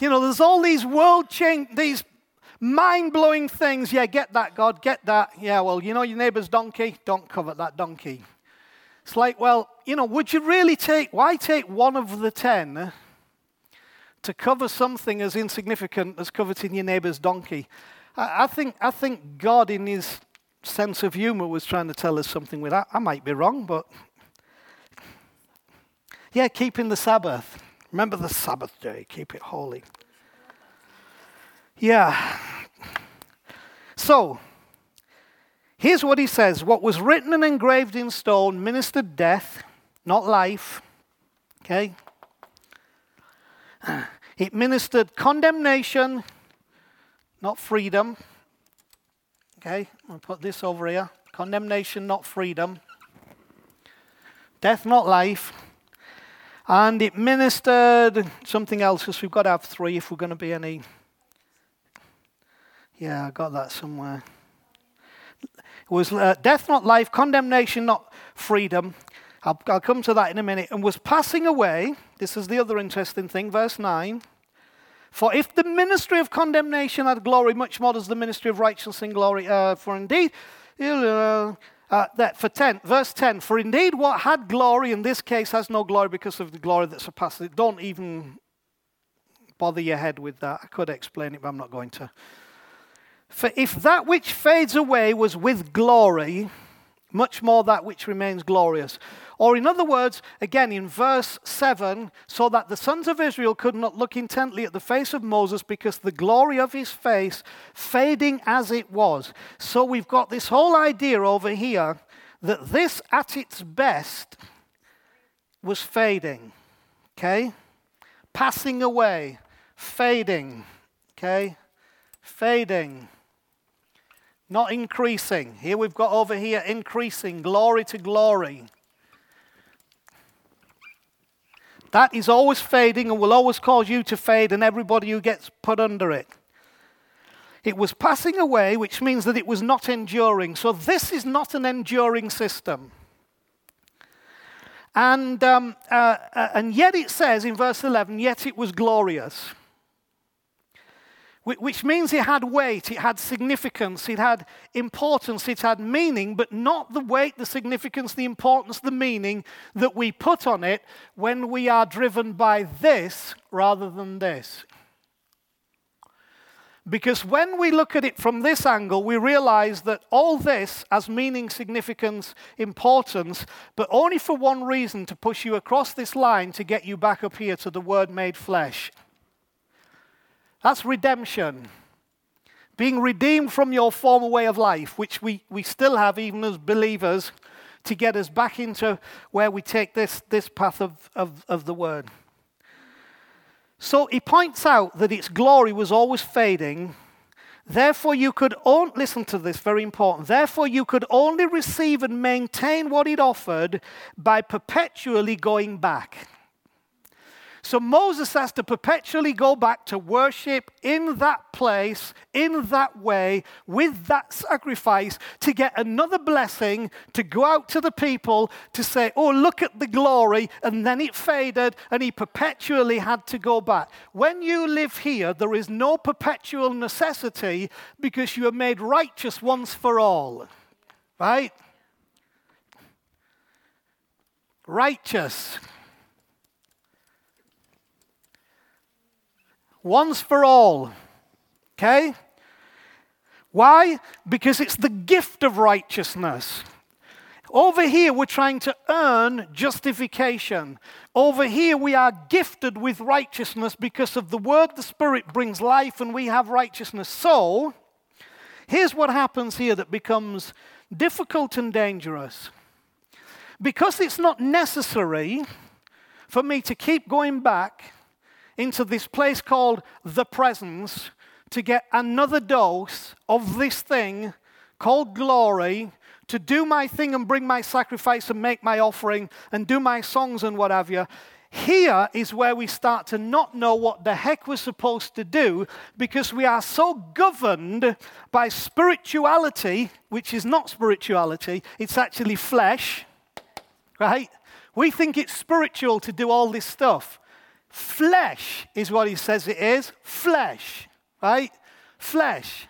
you know, there's all these world change, these mind blowing things. Yeah, get that, God, get that. Yeah, well, you know your neighbor's donkey? Don't covet that donkey. It's like, well, you know, would you really take, why take one of the ten to cover something as insignificant as coveting your neighbor's donkey? I, I think, I think God, in his sense of humor was trying to tell us something with that. I might be wrong, but yeah, keeping the Sabbath. Remember the Sabbath day, keep it holy. Yeah. So, here's what he says What was written and engraved in stone ministered death, not life. Okay? It ministered condemnation, not freedom. Okay, I'll put this over here. Condemnation, not freedom. Death, not life. And it ministered something else, because we've got to have three if we're going to be any. Yeah, I got that somewhere. It was uh, death, not life, condemnation, not freedom. I'll, I'll come to that in a minute. And was passing away. This is the other interesting thing, verse 9. For if the ministry of condemnation had glory, much more does the ministry of righteousness and glory. Uh, for indeed, uh, that for 10, verse 10, for indeed what had glory in this case has no glory because of the glory that surpasses it. Don't even bother your head with that. I could explain it, but I'm not going to. For if that which fades away was with glory, much more that which remains glorious. Or, in other words, again in verse 7, so that the sons of Israel could not look intently at the face of Moses because the glory of his face fading as it was. So, we've got this whole idea over here that this at its best was fading, okay? Passing away, fading, okay? Fading not increasing. Here we've got over here increasing, glory to glory. That is always fading and will always cause you to fade and everybody who gets put under it. It was passing away, which means that it was not enduring. So, this is not an enduring system. And, um, uh, uh, and yet it says in verse 11, yet it was glorious which means it had weight, it had significance, it had importance, it had meaning, but not the weight, the significance, the importance, the meaning that we put on it when we are driven by this rather than this. Because when we look at it from this angle, we realize that all this has meaning, significance, importance, but only for one reason to push you across this line to get you back up here to the Word made flesh. That's redemption. Being redeemed from your former way of life, which we, we still have even as believers, to get us back into where we take this, this path of, of, of the word. So he points out that its glory was always fading. Therefore, you could only, listen to this, very important. Therefore, you could only receive and maintain what it offered by perpetually going back. So Moses has to perpetually go back to worship in that place, in that way, with that sacrifice to get another blessing, to go out to the people to say, Oh, look at the glory. And then it faded, and he perpetually had to go back. When you live here, there is no perpetual necessity because you are made righteous once for all. Right? Righteous. Once for all. Okay? Why? Because it's the gift of righteousness. Over here, we're trying to earn justification. Over here, we are gifted with righteousness because of the word the Spirit brings life and we have righteousness. So, here's what happens here that becomes difficult and dangerous. Because it's not necessary for me to keep going back into this place called the presence to get another dose of this thing called glory to do my thing and bring my sacrifice and make my offering and do my songs and what have you. Here is where we start to not know what the heck we're supposed to do because we are so governed by spirituality, which is not spirituality, it's actually flesh, right? We think it's spiritual to do all this stuff. Flesh is what he says it is. Flesh, right? Flesh.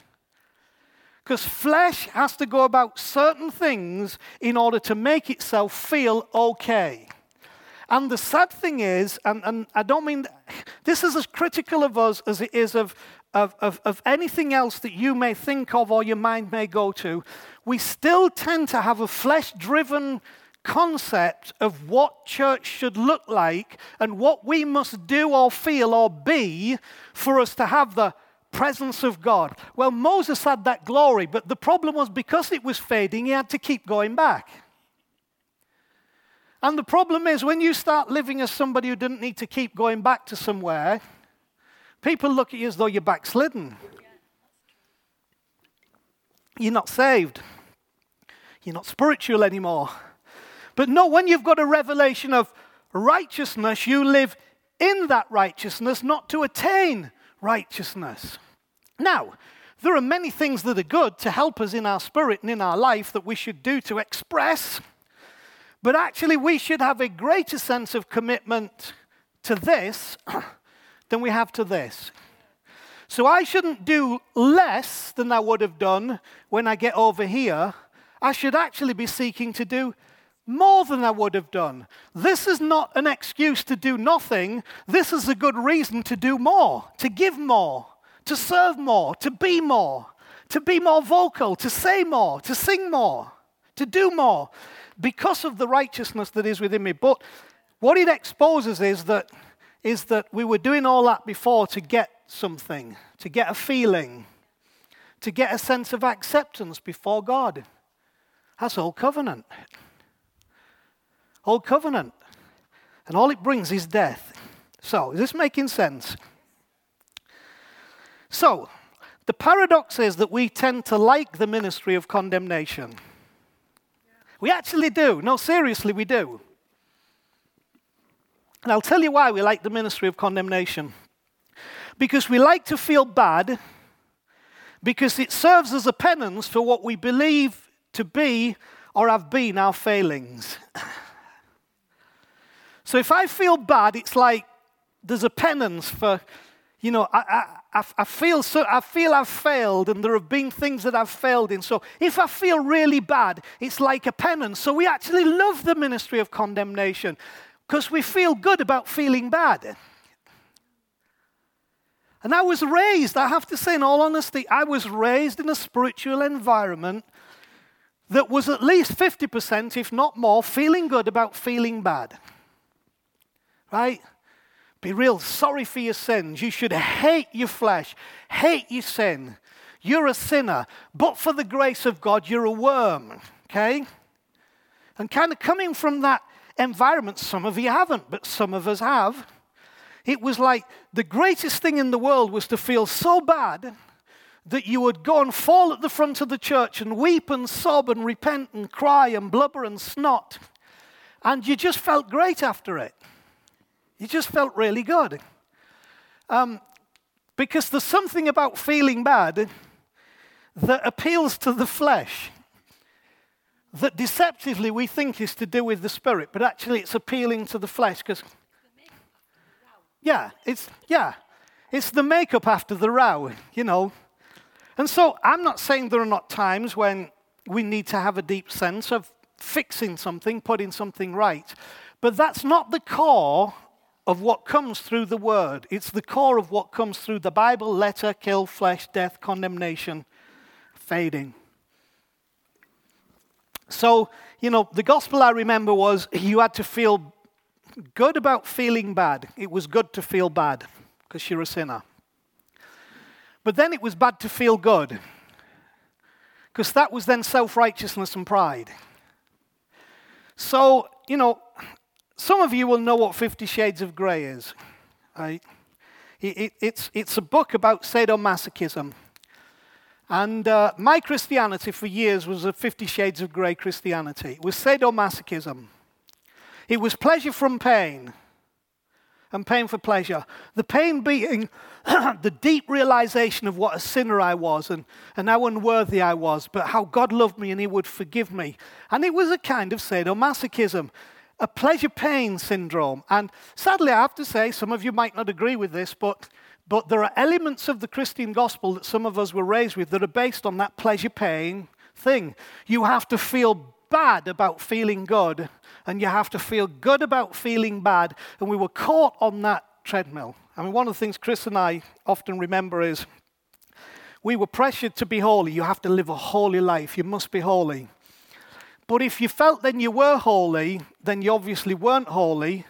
Because flesh has to go about certain things in order to make itself feel okay. And the sad thing is, and, and I don't mean, this is as critical of us as it is of, of, of, of anything else that you may think of or your mind may go to, we still tend to have a flesh driven concept of what church should look like and what we must do or feel or be for us to have the presence of God. Well, Moses had that glory, but the problem was because it was fading, he had to keep going back. And the problem is when you start living as somebody who didn't need to keep going back to somewhere, people look at you as though you're backslidden. You're not saved. You're not spiritual anymore. But no, when you've got a revelation of righteousness, you live in that righteousness, not to attain righteousness. Now, there are many things that are good to help us in our spirit and in our life that we should do to express, but actually, we should have a greater sense of commitment to this than we have to this. So I shouldn't do less than I would have done when I get over here. I should actually be seeking to do more than I would have done. This is not an excuse to do nothing. This is a good reason to do more, to give more, to serve more, to be more, to be more vocal, to say more, to sing more, to do more because of the righteousness that is within me. But what it exposes is that, is that we were doing all that before to get something, to get a feeling, to get a sense of acceptance before God. That's old covenant. Old covenant. And all it brings is death. So, is this making sense? So, the paradox is that we tend to like the ministry of condemnation. We actually do. No, seriously, we do. And I'll tell you why we like the ministry of condemnation. Because we like to feel bad, because it serves as a penance for what we believe to be or have been our failings. So if I feel bad, it's like there's a penance for, you know, I, I, I, feel so, I feel I've failed and there have been things that I've failed in. So if I feel really bad, it's like a penance. So we actually love the ministry of condemnation because we feel good about feeling bad. And I was raised, I have to say, in all honesty, I was raised in a spiritual environment that was at least 50%, if not more, feeling good about feeling bad right? Be real sorry for your sins. You should hate your flesh, hate your sin. You're a sinner, but for the grace of God, you're a worm, okay? And kind of coming from that environment, some of you haven't, but some of us have. It was like the greatest thing in the world was to feel so bad that you would go and fall at the front of the church and weep and sob and repent and cry and blubber and snot. And you just felt great after it. You just felt really good. Um, because there's something about feeling bad that appeals to the flesh that deceptively we think is to do with the spirit, but actually it's appealing to the flesh because yeah, it's yeah, it's the makeup after the row, you know. And so I'm not saying there are not times when we need to have a deep sense of fixing something, putting something right, but that's not the core of what comes through the word. It's the core of what comes through the Bible letter, kill, flesh, death, condemnation, fading. So, you know, the gospel I remember was you had to feel good about feeling bad. It was good to feel bad because you're a sinner. But then it was bad to feel good because that was then self righteousness and pride. So, you know, some of you will know what Fifty Shades of Grey is. It, it, it's, it's a book about sadomasochism. And uh, my Christianity for years was a Fifty Shades of Grey Christianity. It was sadomasochism. It was pleasure from pain and pain for pleasure. The pain being the deep realization of what a sinner I was and, and how unworthy I was, but how God loved me and He would forgive me. And it was a kind of sadomasochism a pleasure pain syndrome. And sadly, I have to say, some of you might not agree with this, but, but there are elements of the Christian gospel that some of us were raised with that are based on that pleasure pain thing. You have to feel bad about feeling good, and you have to feel good about feeling bad. And we were caught on that treadmill. I mean, one of the things Chris and I often remember is we were pressured to be holy. You have to live a holy life. You must be holy. But if you felt then you were holy, then you obviously weren't holy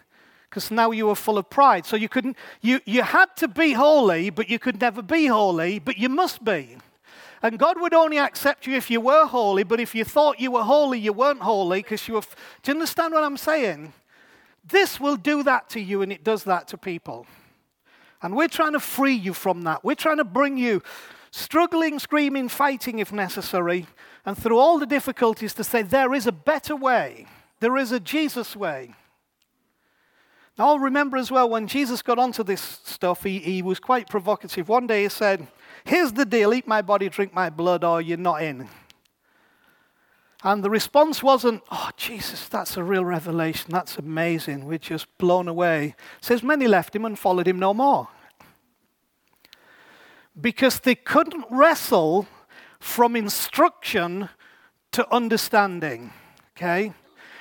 because now you were full of pride. So you couldn't, you, you had to be holy, but you could never be holy, but you must be. And God would only accept you if you were holy, but if you thought you were holy, you weren't holy because you were. Do you understand what I'm saying? This will do that to you, and it does that to people. And we're trying to free you from that. We're trying to bring you struggling, screaming, fighting if necessary, and through all the difficulties to say there is a better way. There is a Jesus way. Now, I'll remember as well when Jesus got onto this stuff, he, he was quite provocative. One day he said, Here's the deal eat my body, drink my blood, or you're not in. And the response wasn't, Oh, Jesus, that's a real revelation. That's amazing. We're just blown away. It says, Many left him and followed him no more. Because they couldn't wrestle from instruction to understanding. Okay?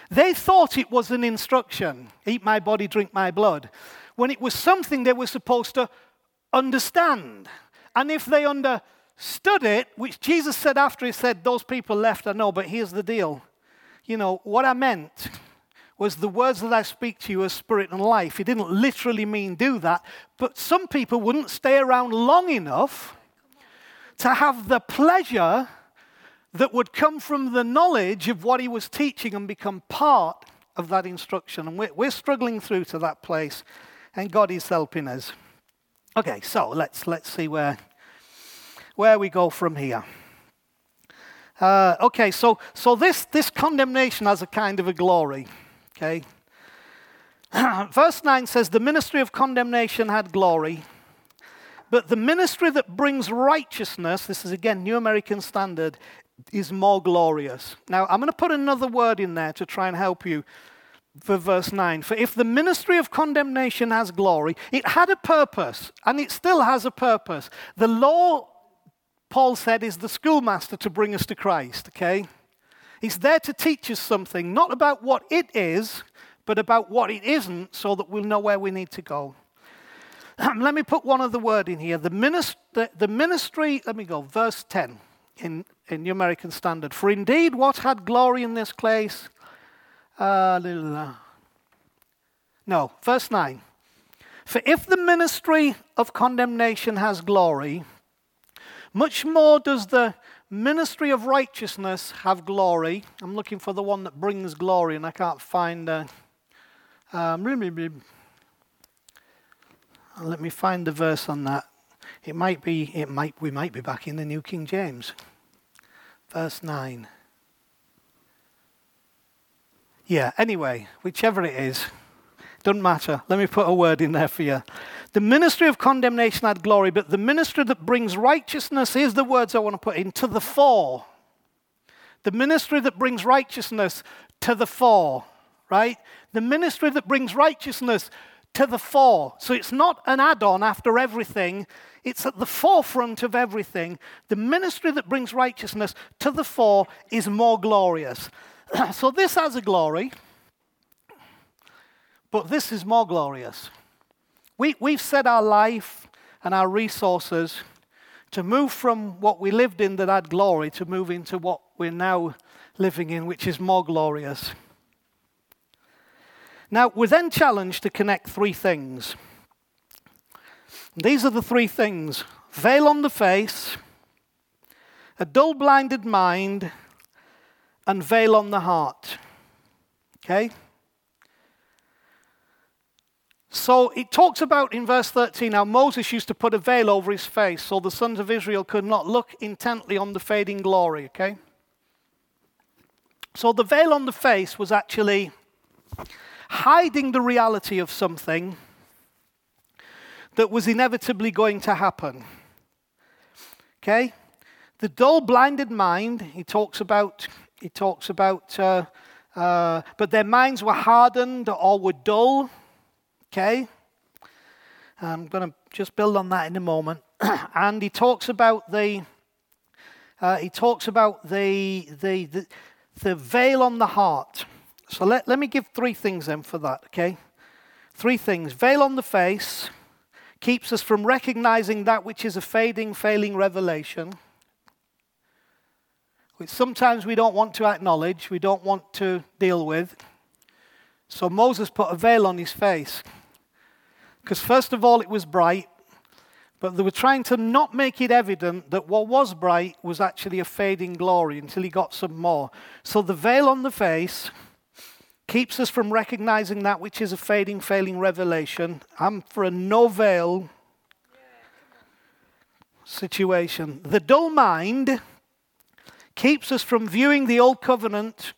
They thought it was an instruction eat my body, drink my blood, when it was something they were supposed to understand. And if they understood it, which Jesus said after he said, Those people left, I know, but here's the deal. You know, what I meant was the words that I speak to you are spirit and life. He didn't literally mean do that, but some people wouldn't stay around long enough to have the pleasure that would come from the knowledge of what he was teaching and become part of that instruction. And we're, we're struggling through to that place, and God is helping us. Okay, so let's, let's see where, where we go from here. Uh, okay, so, so this, this condemnation has a kind of a glory. Okay. Verse 9 says, The ministry of condemnation had glory, but the ministry that brings righteousness, this is again New American Standard, is more glorious. Now, I'm going to put another word in there to try and help you for verse 9. For if the ministry of condemnation has glory, it had a purpose, and it still has a purpose. The law, Paul said, is the schoolmaster to bring us to Christ, okay? It's there to teach us something, not about what it is, but about what it isn't, so that we'll know where we need to go. let me put one other word in here. The, minist- the, the ministry, let me go, verse 10 in, in New American Standard. For indeed, what had glory in this place? Uh, no, verse 9. For if the ministry of condemnation has glory, much more does the ministry of righteousness have glory. I'm looking for the one that brings glory, and I can't find. Uh, um, let me find the verse on that. It might be, it might, we might be back in the New King James. Verse 9. Yeah, anyway, whichever it is, doesn't matter. Let me put a word in there for you. The ministry of condemnation had glory, but the ministry that brings righteousness is the words I want to put in to the fore. The ministry that brings righteousness to the fore, right? The ministry that brings righteousness to the fore. So it's not an add on after everything, it's at the forefront of everything. The ministry that brings righteousness to the fore is more glorious. so this has a glory, but this is more glorious. We, we've set our life and our resources to move from what we lived in that had glory to move into what we're now living in, which is more glorious. Now, we're then challenged to connect three things. These are the three things veil on the face, a dull, blinded mind, and veil on the heart. Okay? So it talks about in verse 13 how Moses used to put a veil over his face so the sons of Israel could not look intently on the fading glory, okay? So the veil on the face was actually hiding the reality of something that was inevitably going to happen. Okay? The dull, blinded mind, he talks about, he talks about, uh, uh, but their minds were hardened or were dull. Okay? I'm going to just build on that in a moment. and he talks about the, uh, he talks about the, the, the, the veil on the heart. So let, let me give three things then for that, okay? Three things veil on the face. keeps us from recognizing that which is a fading, failing revelation, which sometimes we don't want to acknowledge, we don't want to deal with. So Moses put a veil on his face. Because, first of all, it was bright, but they were trying to not make it evident that what was bright was actually a fading glory until he got some more. So the veil on the face keeps us from recognizing that which is a fading, failing revelation. I'm for a no veil situation. The dull mind keeps us from viewing the Old Covenant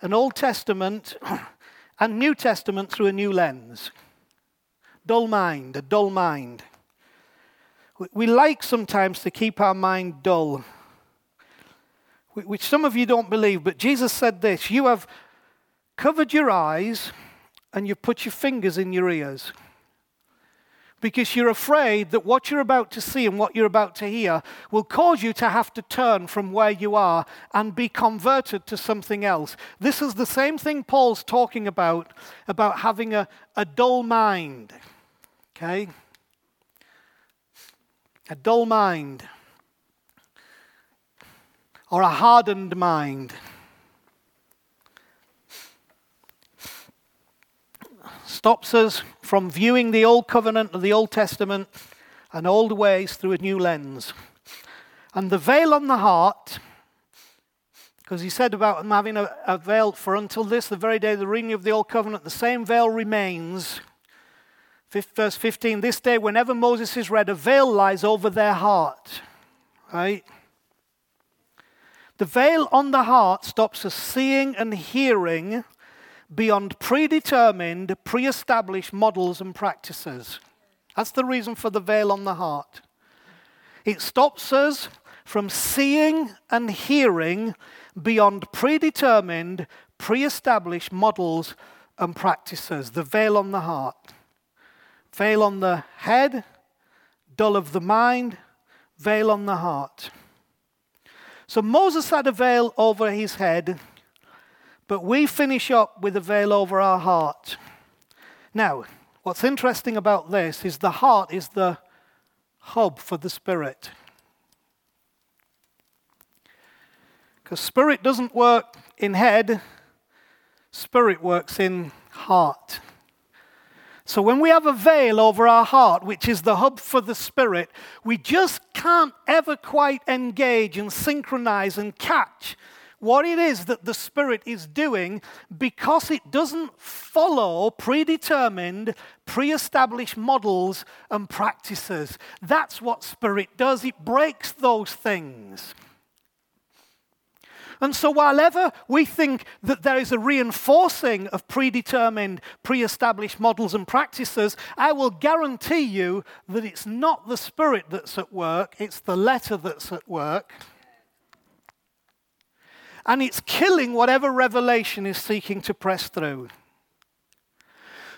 and Old Testament and New Testament through a new lens. Dull mind, a dull mind. We like sometimes to keep our mind dull, which some of you don't believe, but Jesus said this You have covered your eyes and you've put your fingers in your ears because you're afraid that what you're about to see and what you're about to hear will cause you to have to turn from where you are and be converted to something else. This is the same thing Paul's talking about, about having a, a dull mind. Okay? a dull mind, or a hardened mind. Stops us from viewing the Old Covenant of the Old Testament and old ways through a new lens. And the veil on the heart, because he said about having a, a, veil for until this, the very day of the reading of the Old Covenant, the same veil remains Verse 15 This day, whenever Moses is read, a veil lies over their heart. Right? The veil on the heart stops us seeing and hearing beyond predetermined, pre established models and practices. That's the reason for the veil on the heart. It stops us from seeing and hearing beyond predetermined, pre established models and practices. The veil on the heart. Veil on the head, dull of the mind, veil on the heart. So Moses had a veil over his head, but we finish up with a veil over our heart. Now, what's interesting about this is the heart is the hub for the spirit. Because spirit doesn't work in head, spirit works in heart. So when we have a veil over our heart, which is the hub for the Spirit, we just can't ever quite engage and synchronize and catch what it is that the Spirit is doing because it doesn't follow predetermined, pre established models and practices. That's what Spirit does, it breaks those things. And so, while ever we think that there is a reinforcing of predetermined, pre established models and practices, I will guarantee you that it's not the spirit that's at work, it's the letter that's at work. And it's killing whatever revelation is seeking to press through.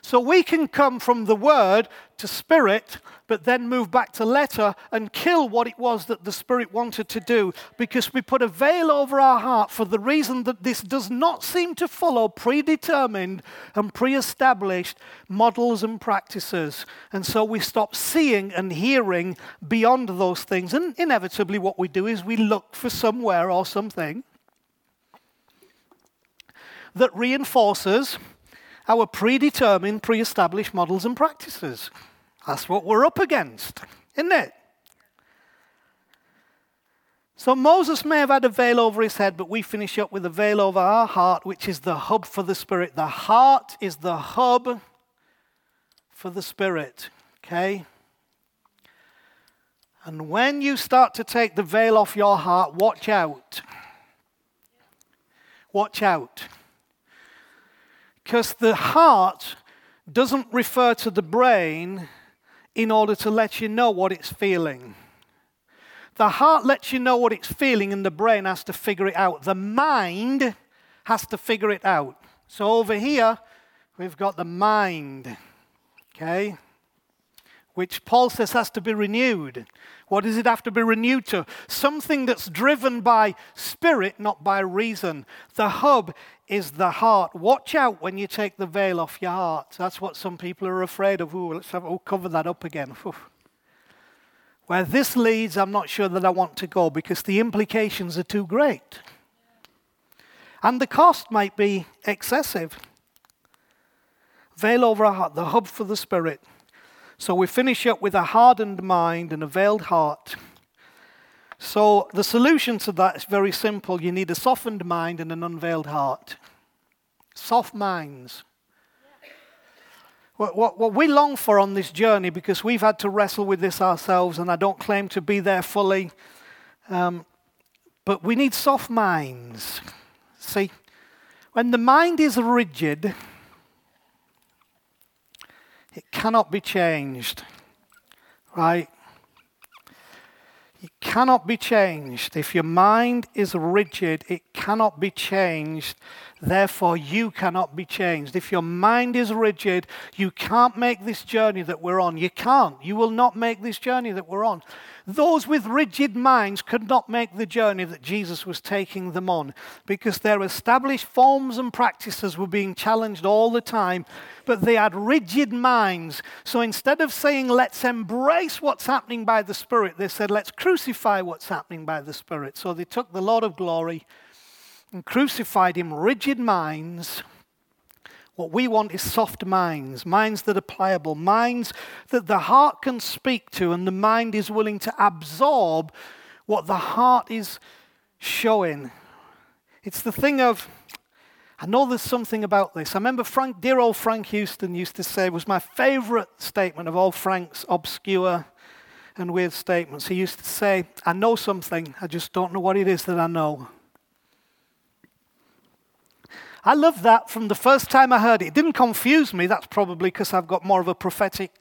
So we can come from the word to spirit, but then move back to letter and kill what it was that the spirit wanted to do because we put a veil over our heart for the reason that this does not seem to follow predetermined and pre established models and practices. And so we stop seeing and hearing beyond those things. And inevitably, what we do is we look for somewhere or something that reinforces our predetermined, pre established models and practices. That's what we're up against, isn't it? So Moses may have had a veil over his head, but we finish up with a veil over our heart, which is the hub for the Spirit. The heart is the hub for the Spirit, okay? And when you start to take the veil off your heart, watch out. Watch out. Because the heart doesn't refer to the brain in order to let you know what it's feeling. The heart lets you know what it's feeling, and the brain has to figure it out. The mind has to figure it out. So over here, we've got the mind, okay? Which Paul says has to be renewed. What does it have to be renewed to? Something that's driven by spirit, not by reason. The hub is the heart. Watch out when you take the veil off your heart. That's what some people are afraid of. Ooh, let's have, cover that up again. Where this leads, I'm not sure that I want to go because the implications are too great. And the cost might be excessive. Veil over our heart, the hub for the Spirit. So we finish up with a hardened mind and a veiled heart. So the solution to that is very simple. You need a softened mind and an unveiled heart. Soft minds. What, what, what, we long for on this journey, because we've had to wrestle with this ourselves, and I don't claim to be there fully, um, but we need soft minds. See, when the mind is rigid, it cannot be changed, right? It cannot be changed. If your mind is rigid, it cannot be changed. Therefore, you cannot be changed. If your mind is rigid, you can't make this journey that we're on. You can't. You will not make this journey that we're on. Those with rigid minds could not make the journey that Jesus was taking them on because their established forms and practices were being challenged all the time, but they had rigid minds. So instead of saying, let's embrace what's happening by the Spirit, they said, let's crucify what's happening by the Spirit. So they took the Lord of glory and crucified him, rigid minds what we want is soft minds, minds that are pliable, minds that the heart can speak to and the mind is willing to absorb what the heart is showing. It's the thing of, I know there's something about this. I remember Frank, dear old Frank Houston used to say, was my favorite statement of all Frank's obscure and weird statements. He used to say, I know something, I just don't know what it is that I know. I love that from the first time I heard it. It didn't confuse me. That's probably because I've got more of a prophetic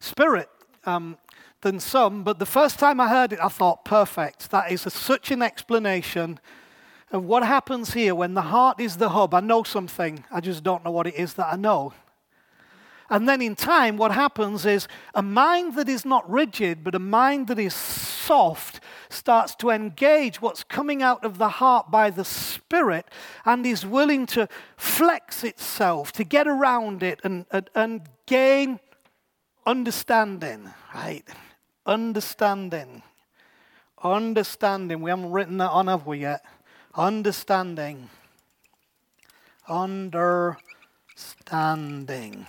spirit um, than some. But the first time I heard it, I thought, perfect. That is a, such an explanation of what happens here when the heart is the hub. I know something, I just don't know what it is that I know. And then in time, what happens is a mind that is not rigid, but a mind that is soft, starts to engage what's coming out of the heart by the Spirit and is willing to flex itself, to get around it and, and, and gain understanding, right? Understanding. Understanding. We haven't written that on, have we yet? Understanding. Understanding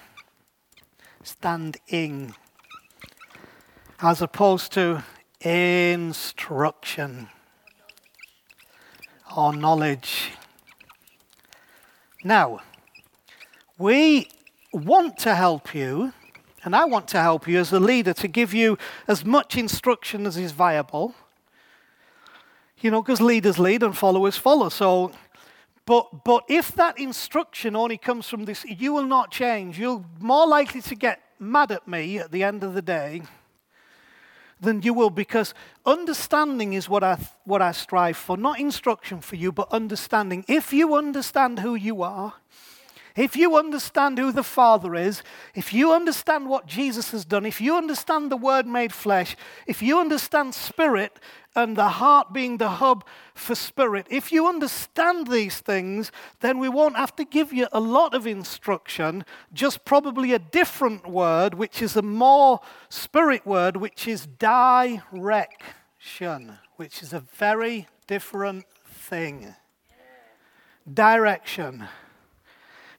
standing as opposed to instruction or knowledge. Now, we want to help you, and I want to help you as a leader to give you as much instruction as is viable. You know, because leaders lead and followers follow. So but, but if that instruction only comes from this, you will not change. You're more likely to get mad at me at the end of the day than you will because understanding is what I, what I strive for. Not instruction for you, but understanding. If you understand who you are, if you understand who the Father is, if you understand what Jesus has done, if you understand the Word made flesh, if you understand Spirit and the heart being the hub for Spirit, if you understand these things, then we won't have to give you a lot of instruction, just probably a different word, which is a more Spirit word, which is direction, which is a very different thing. Direction.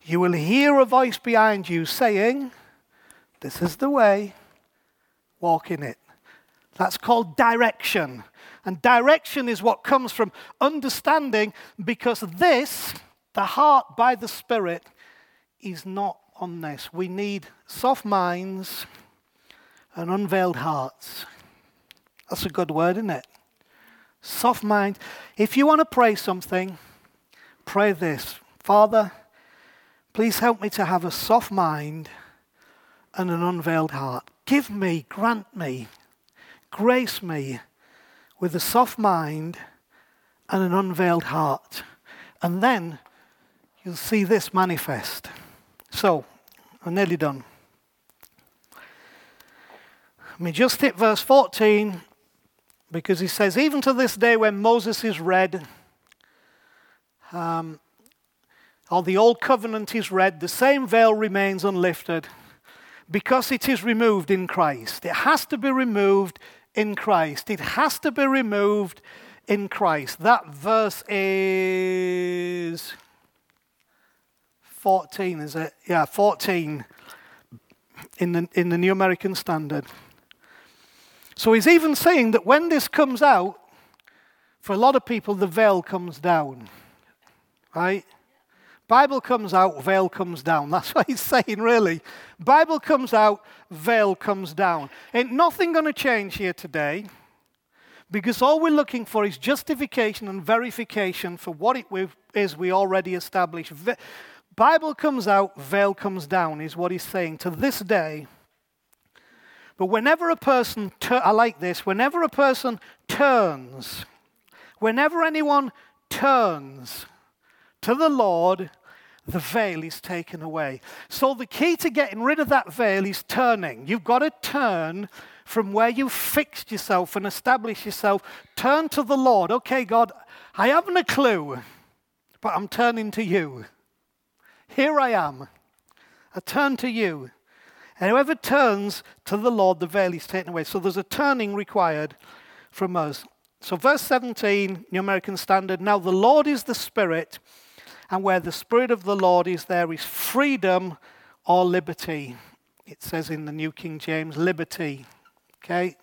You will hear a voice behind you saying, This is the way, walk in it. That's called direction. And direction is what comes from understanding because this, the heart by the Spirit, is not on this. We need soft minds and unveiled hearts. That's a good word, isn't it? Soft mind. If you want to pray something, pray this Father, Please help me to have a soft mind and an unveiled heart. Give me, grant me, grace me with a soft mind and an unveiled heart. And then you'll see this manifest. So, I'm nearly done. Let me just hit verse 14 because he says, Even to this day, when Moses is read, um, or the old covenant is read, the same veil remains unlifted because it is removed in Christ. It has to be removed in Christ. It has to be removed in Christ. That verse is 14, is it? Yeah, 14 in the, in the New American Standard. So he's even saying that when this comes out, for a lot of people, the veil comes down. Right? Bible comes out, veil comes down. That's what he's saying, really. Bible comes out, veil comes down. Ain't nothing going to change here today because all we're looking for is justification and verification for what it is we already established. Bible comes out, veil comes down, is what he's saying to this day. But whenever a person, tur- I like this, whenever a person turns, whenever anyone turns to the Lord, the veil is taken away. So the key to getting rid of that veil is turning. You've got to turn from where you've fixed yourself and established yourself. Turn to the Lord. Okay, God, I haven't a clue, but I'm turning to you. Here I am. I turn to you. And whoever turns to the Lord, the veil is taken away. So there's a turning required from us. So, verse 17, New American Standard now the Lord is the Spirit, and where the Spirit of the Lord is, there is freedom or liberty. It says in the New King James, liberty. Okay?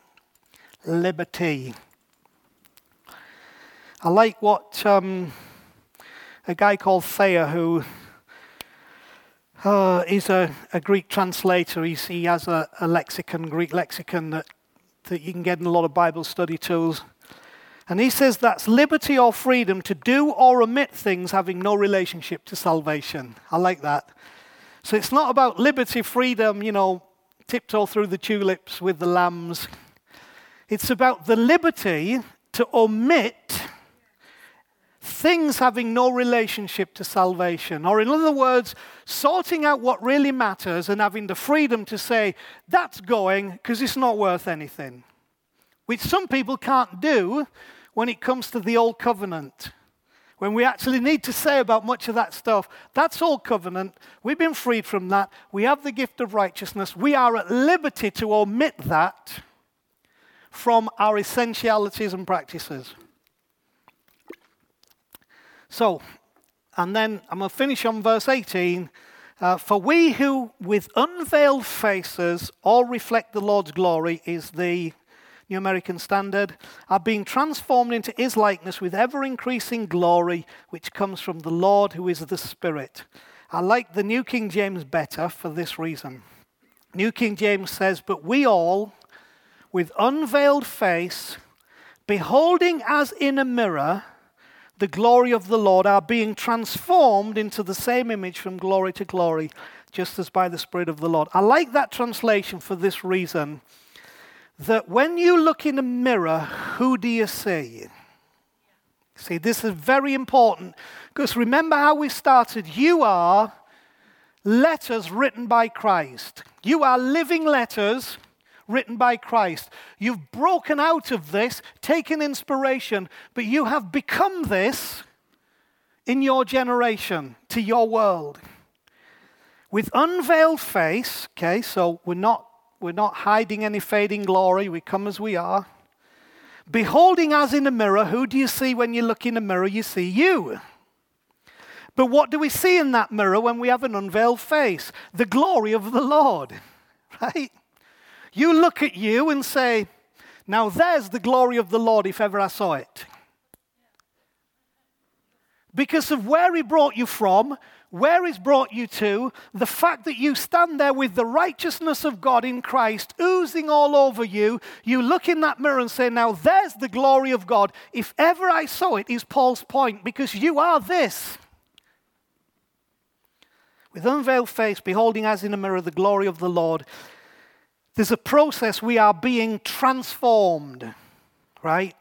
Liberty. I like what um, a guy called Thayer, who uh, he's a, a, Greek translator. He's, he has a, a, lexicon, Greek lexicon, that, that you can get in a lot of Bible study tools. And he says that's liberty or freedom to do or omit things having no relationship to salvation. I like that. So it's not about liberty, freedom, you know, tiptoe through the tulips with the lambs. It's about the liberty to omit things having no relationship to salvation. Or, in other words, sorting out what really matters and having the freedom to say, that's going because it's not worth anything. Which some people can't do when it comes to the old covenant. When we actually need to say about much of that stuff, that's old covenant. We've been freed from that. We have the gift of righteousness. We are at liberty to omit that from our essentialities and practices. So, and then I'm going to finish on verse 18. Uh, For we who with unveiled faces all reflect the Lord's glory is the New American Standard, are being transformed into his likeness with ever increasing glory, which comes from the Lord who is the Spirit. I like the New King James better for this reason. New King James says, But we all, with unveiled face, beholding as in a mirror, the glory of the Lord are being transformed into the same image from glory to glory, just as by the Spirit of the Lord. I like that translation for this reason that when you look in a mirror, who do you see? See, this is very important because remember how we started. You are letters written by Christ, you are living letters written by Christ. You've broken out of this, taken inspiration, but you have become this in your generation, to your world. With unveiled face, okay, so we're not, we're not hiding any fading glory, we come as we are. Beholding as in a mirror, who do you see when you look in a mirror? You see you. But what do we see in that mirror when we have an unveiled face? The glory of the Lord, right? You look at you and say, Now there's the glory of the Lord if ever I saw it. Because of where He brought you from, where He's brought you to, the fact that you stand there with the righteousness of God in Christ oozing all over you, you look in that mirror and say, Now there's the glory of God. If ever I saw it, is Paul's point, because you are this. With unveiled face, beholding as in a mirror the glory of the Lord, there's a process we are being transformed, right?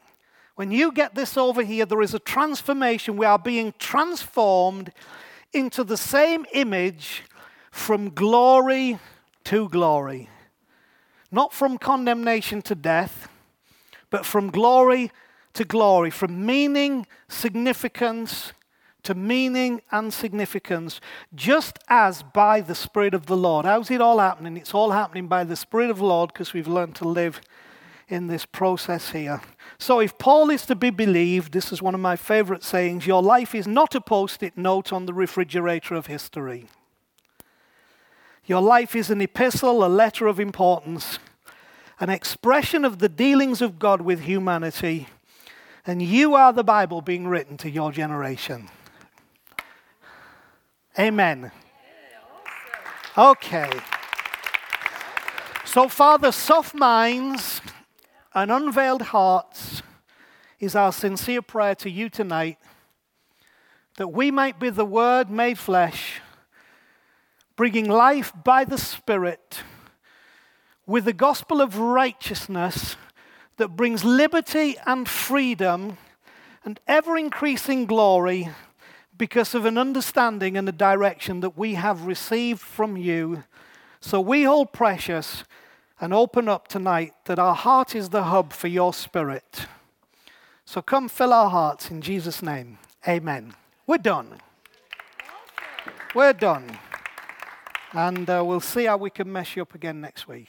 When you get this over here, there is a transformation. We are being transformed into the same image from glory to glory. Not from condemnation to death, but from glory to glory, from meaning, significance to meaning and significance, just as by the Spirit of the Lord. How's it all happening? It's all happening by the Spirit of the Lord because we've learned to live in this process here. So, if Paul is to be believed, this is one of my favorite sayings your life is not a post it note on the refrigerator of history. Your life is an epistle, a letter of importance, an expression of the dealings of God with humanity, and you are the Bible being written to your generation. Amen. Okay. So, Father, soft minds and unveiled hearts is our sincere prayer to you tonight that we might be the Word made flesh, bringing life by the Spirit with the gospel of righteousness that brings liberty and freedom and ever increasing glory because of an understanding and a direction that we have received from you. So we hold precious and open up tonight that our heart is the hub for your spirit. So come fill our hearts in Jesus' name. Amen. We're done. We're done. And uh, we'll see how we can mess you up again next week.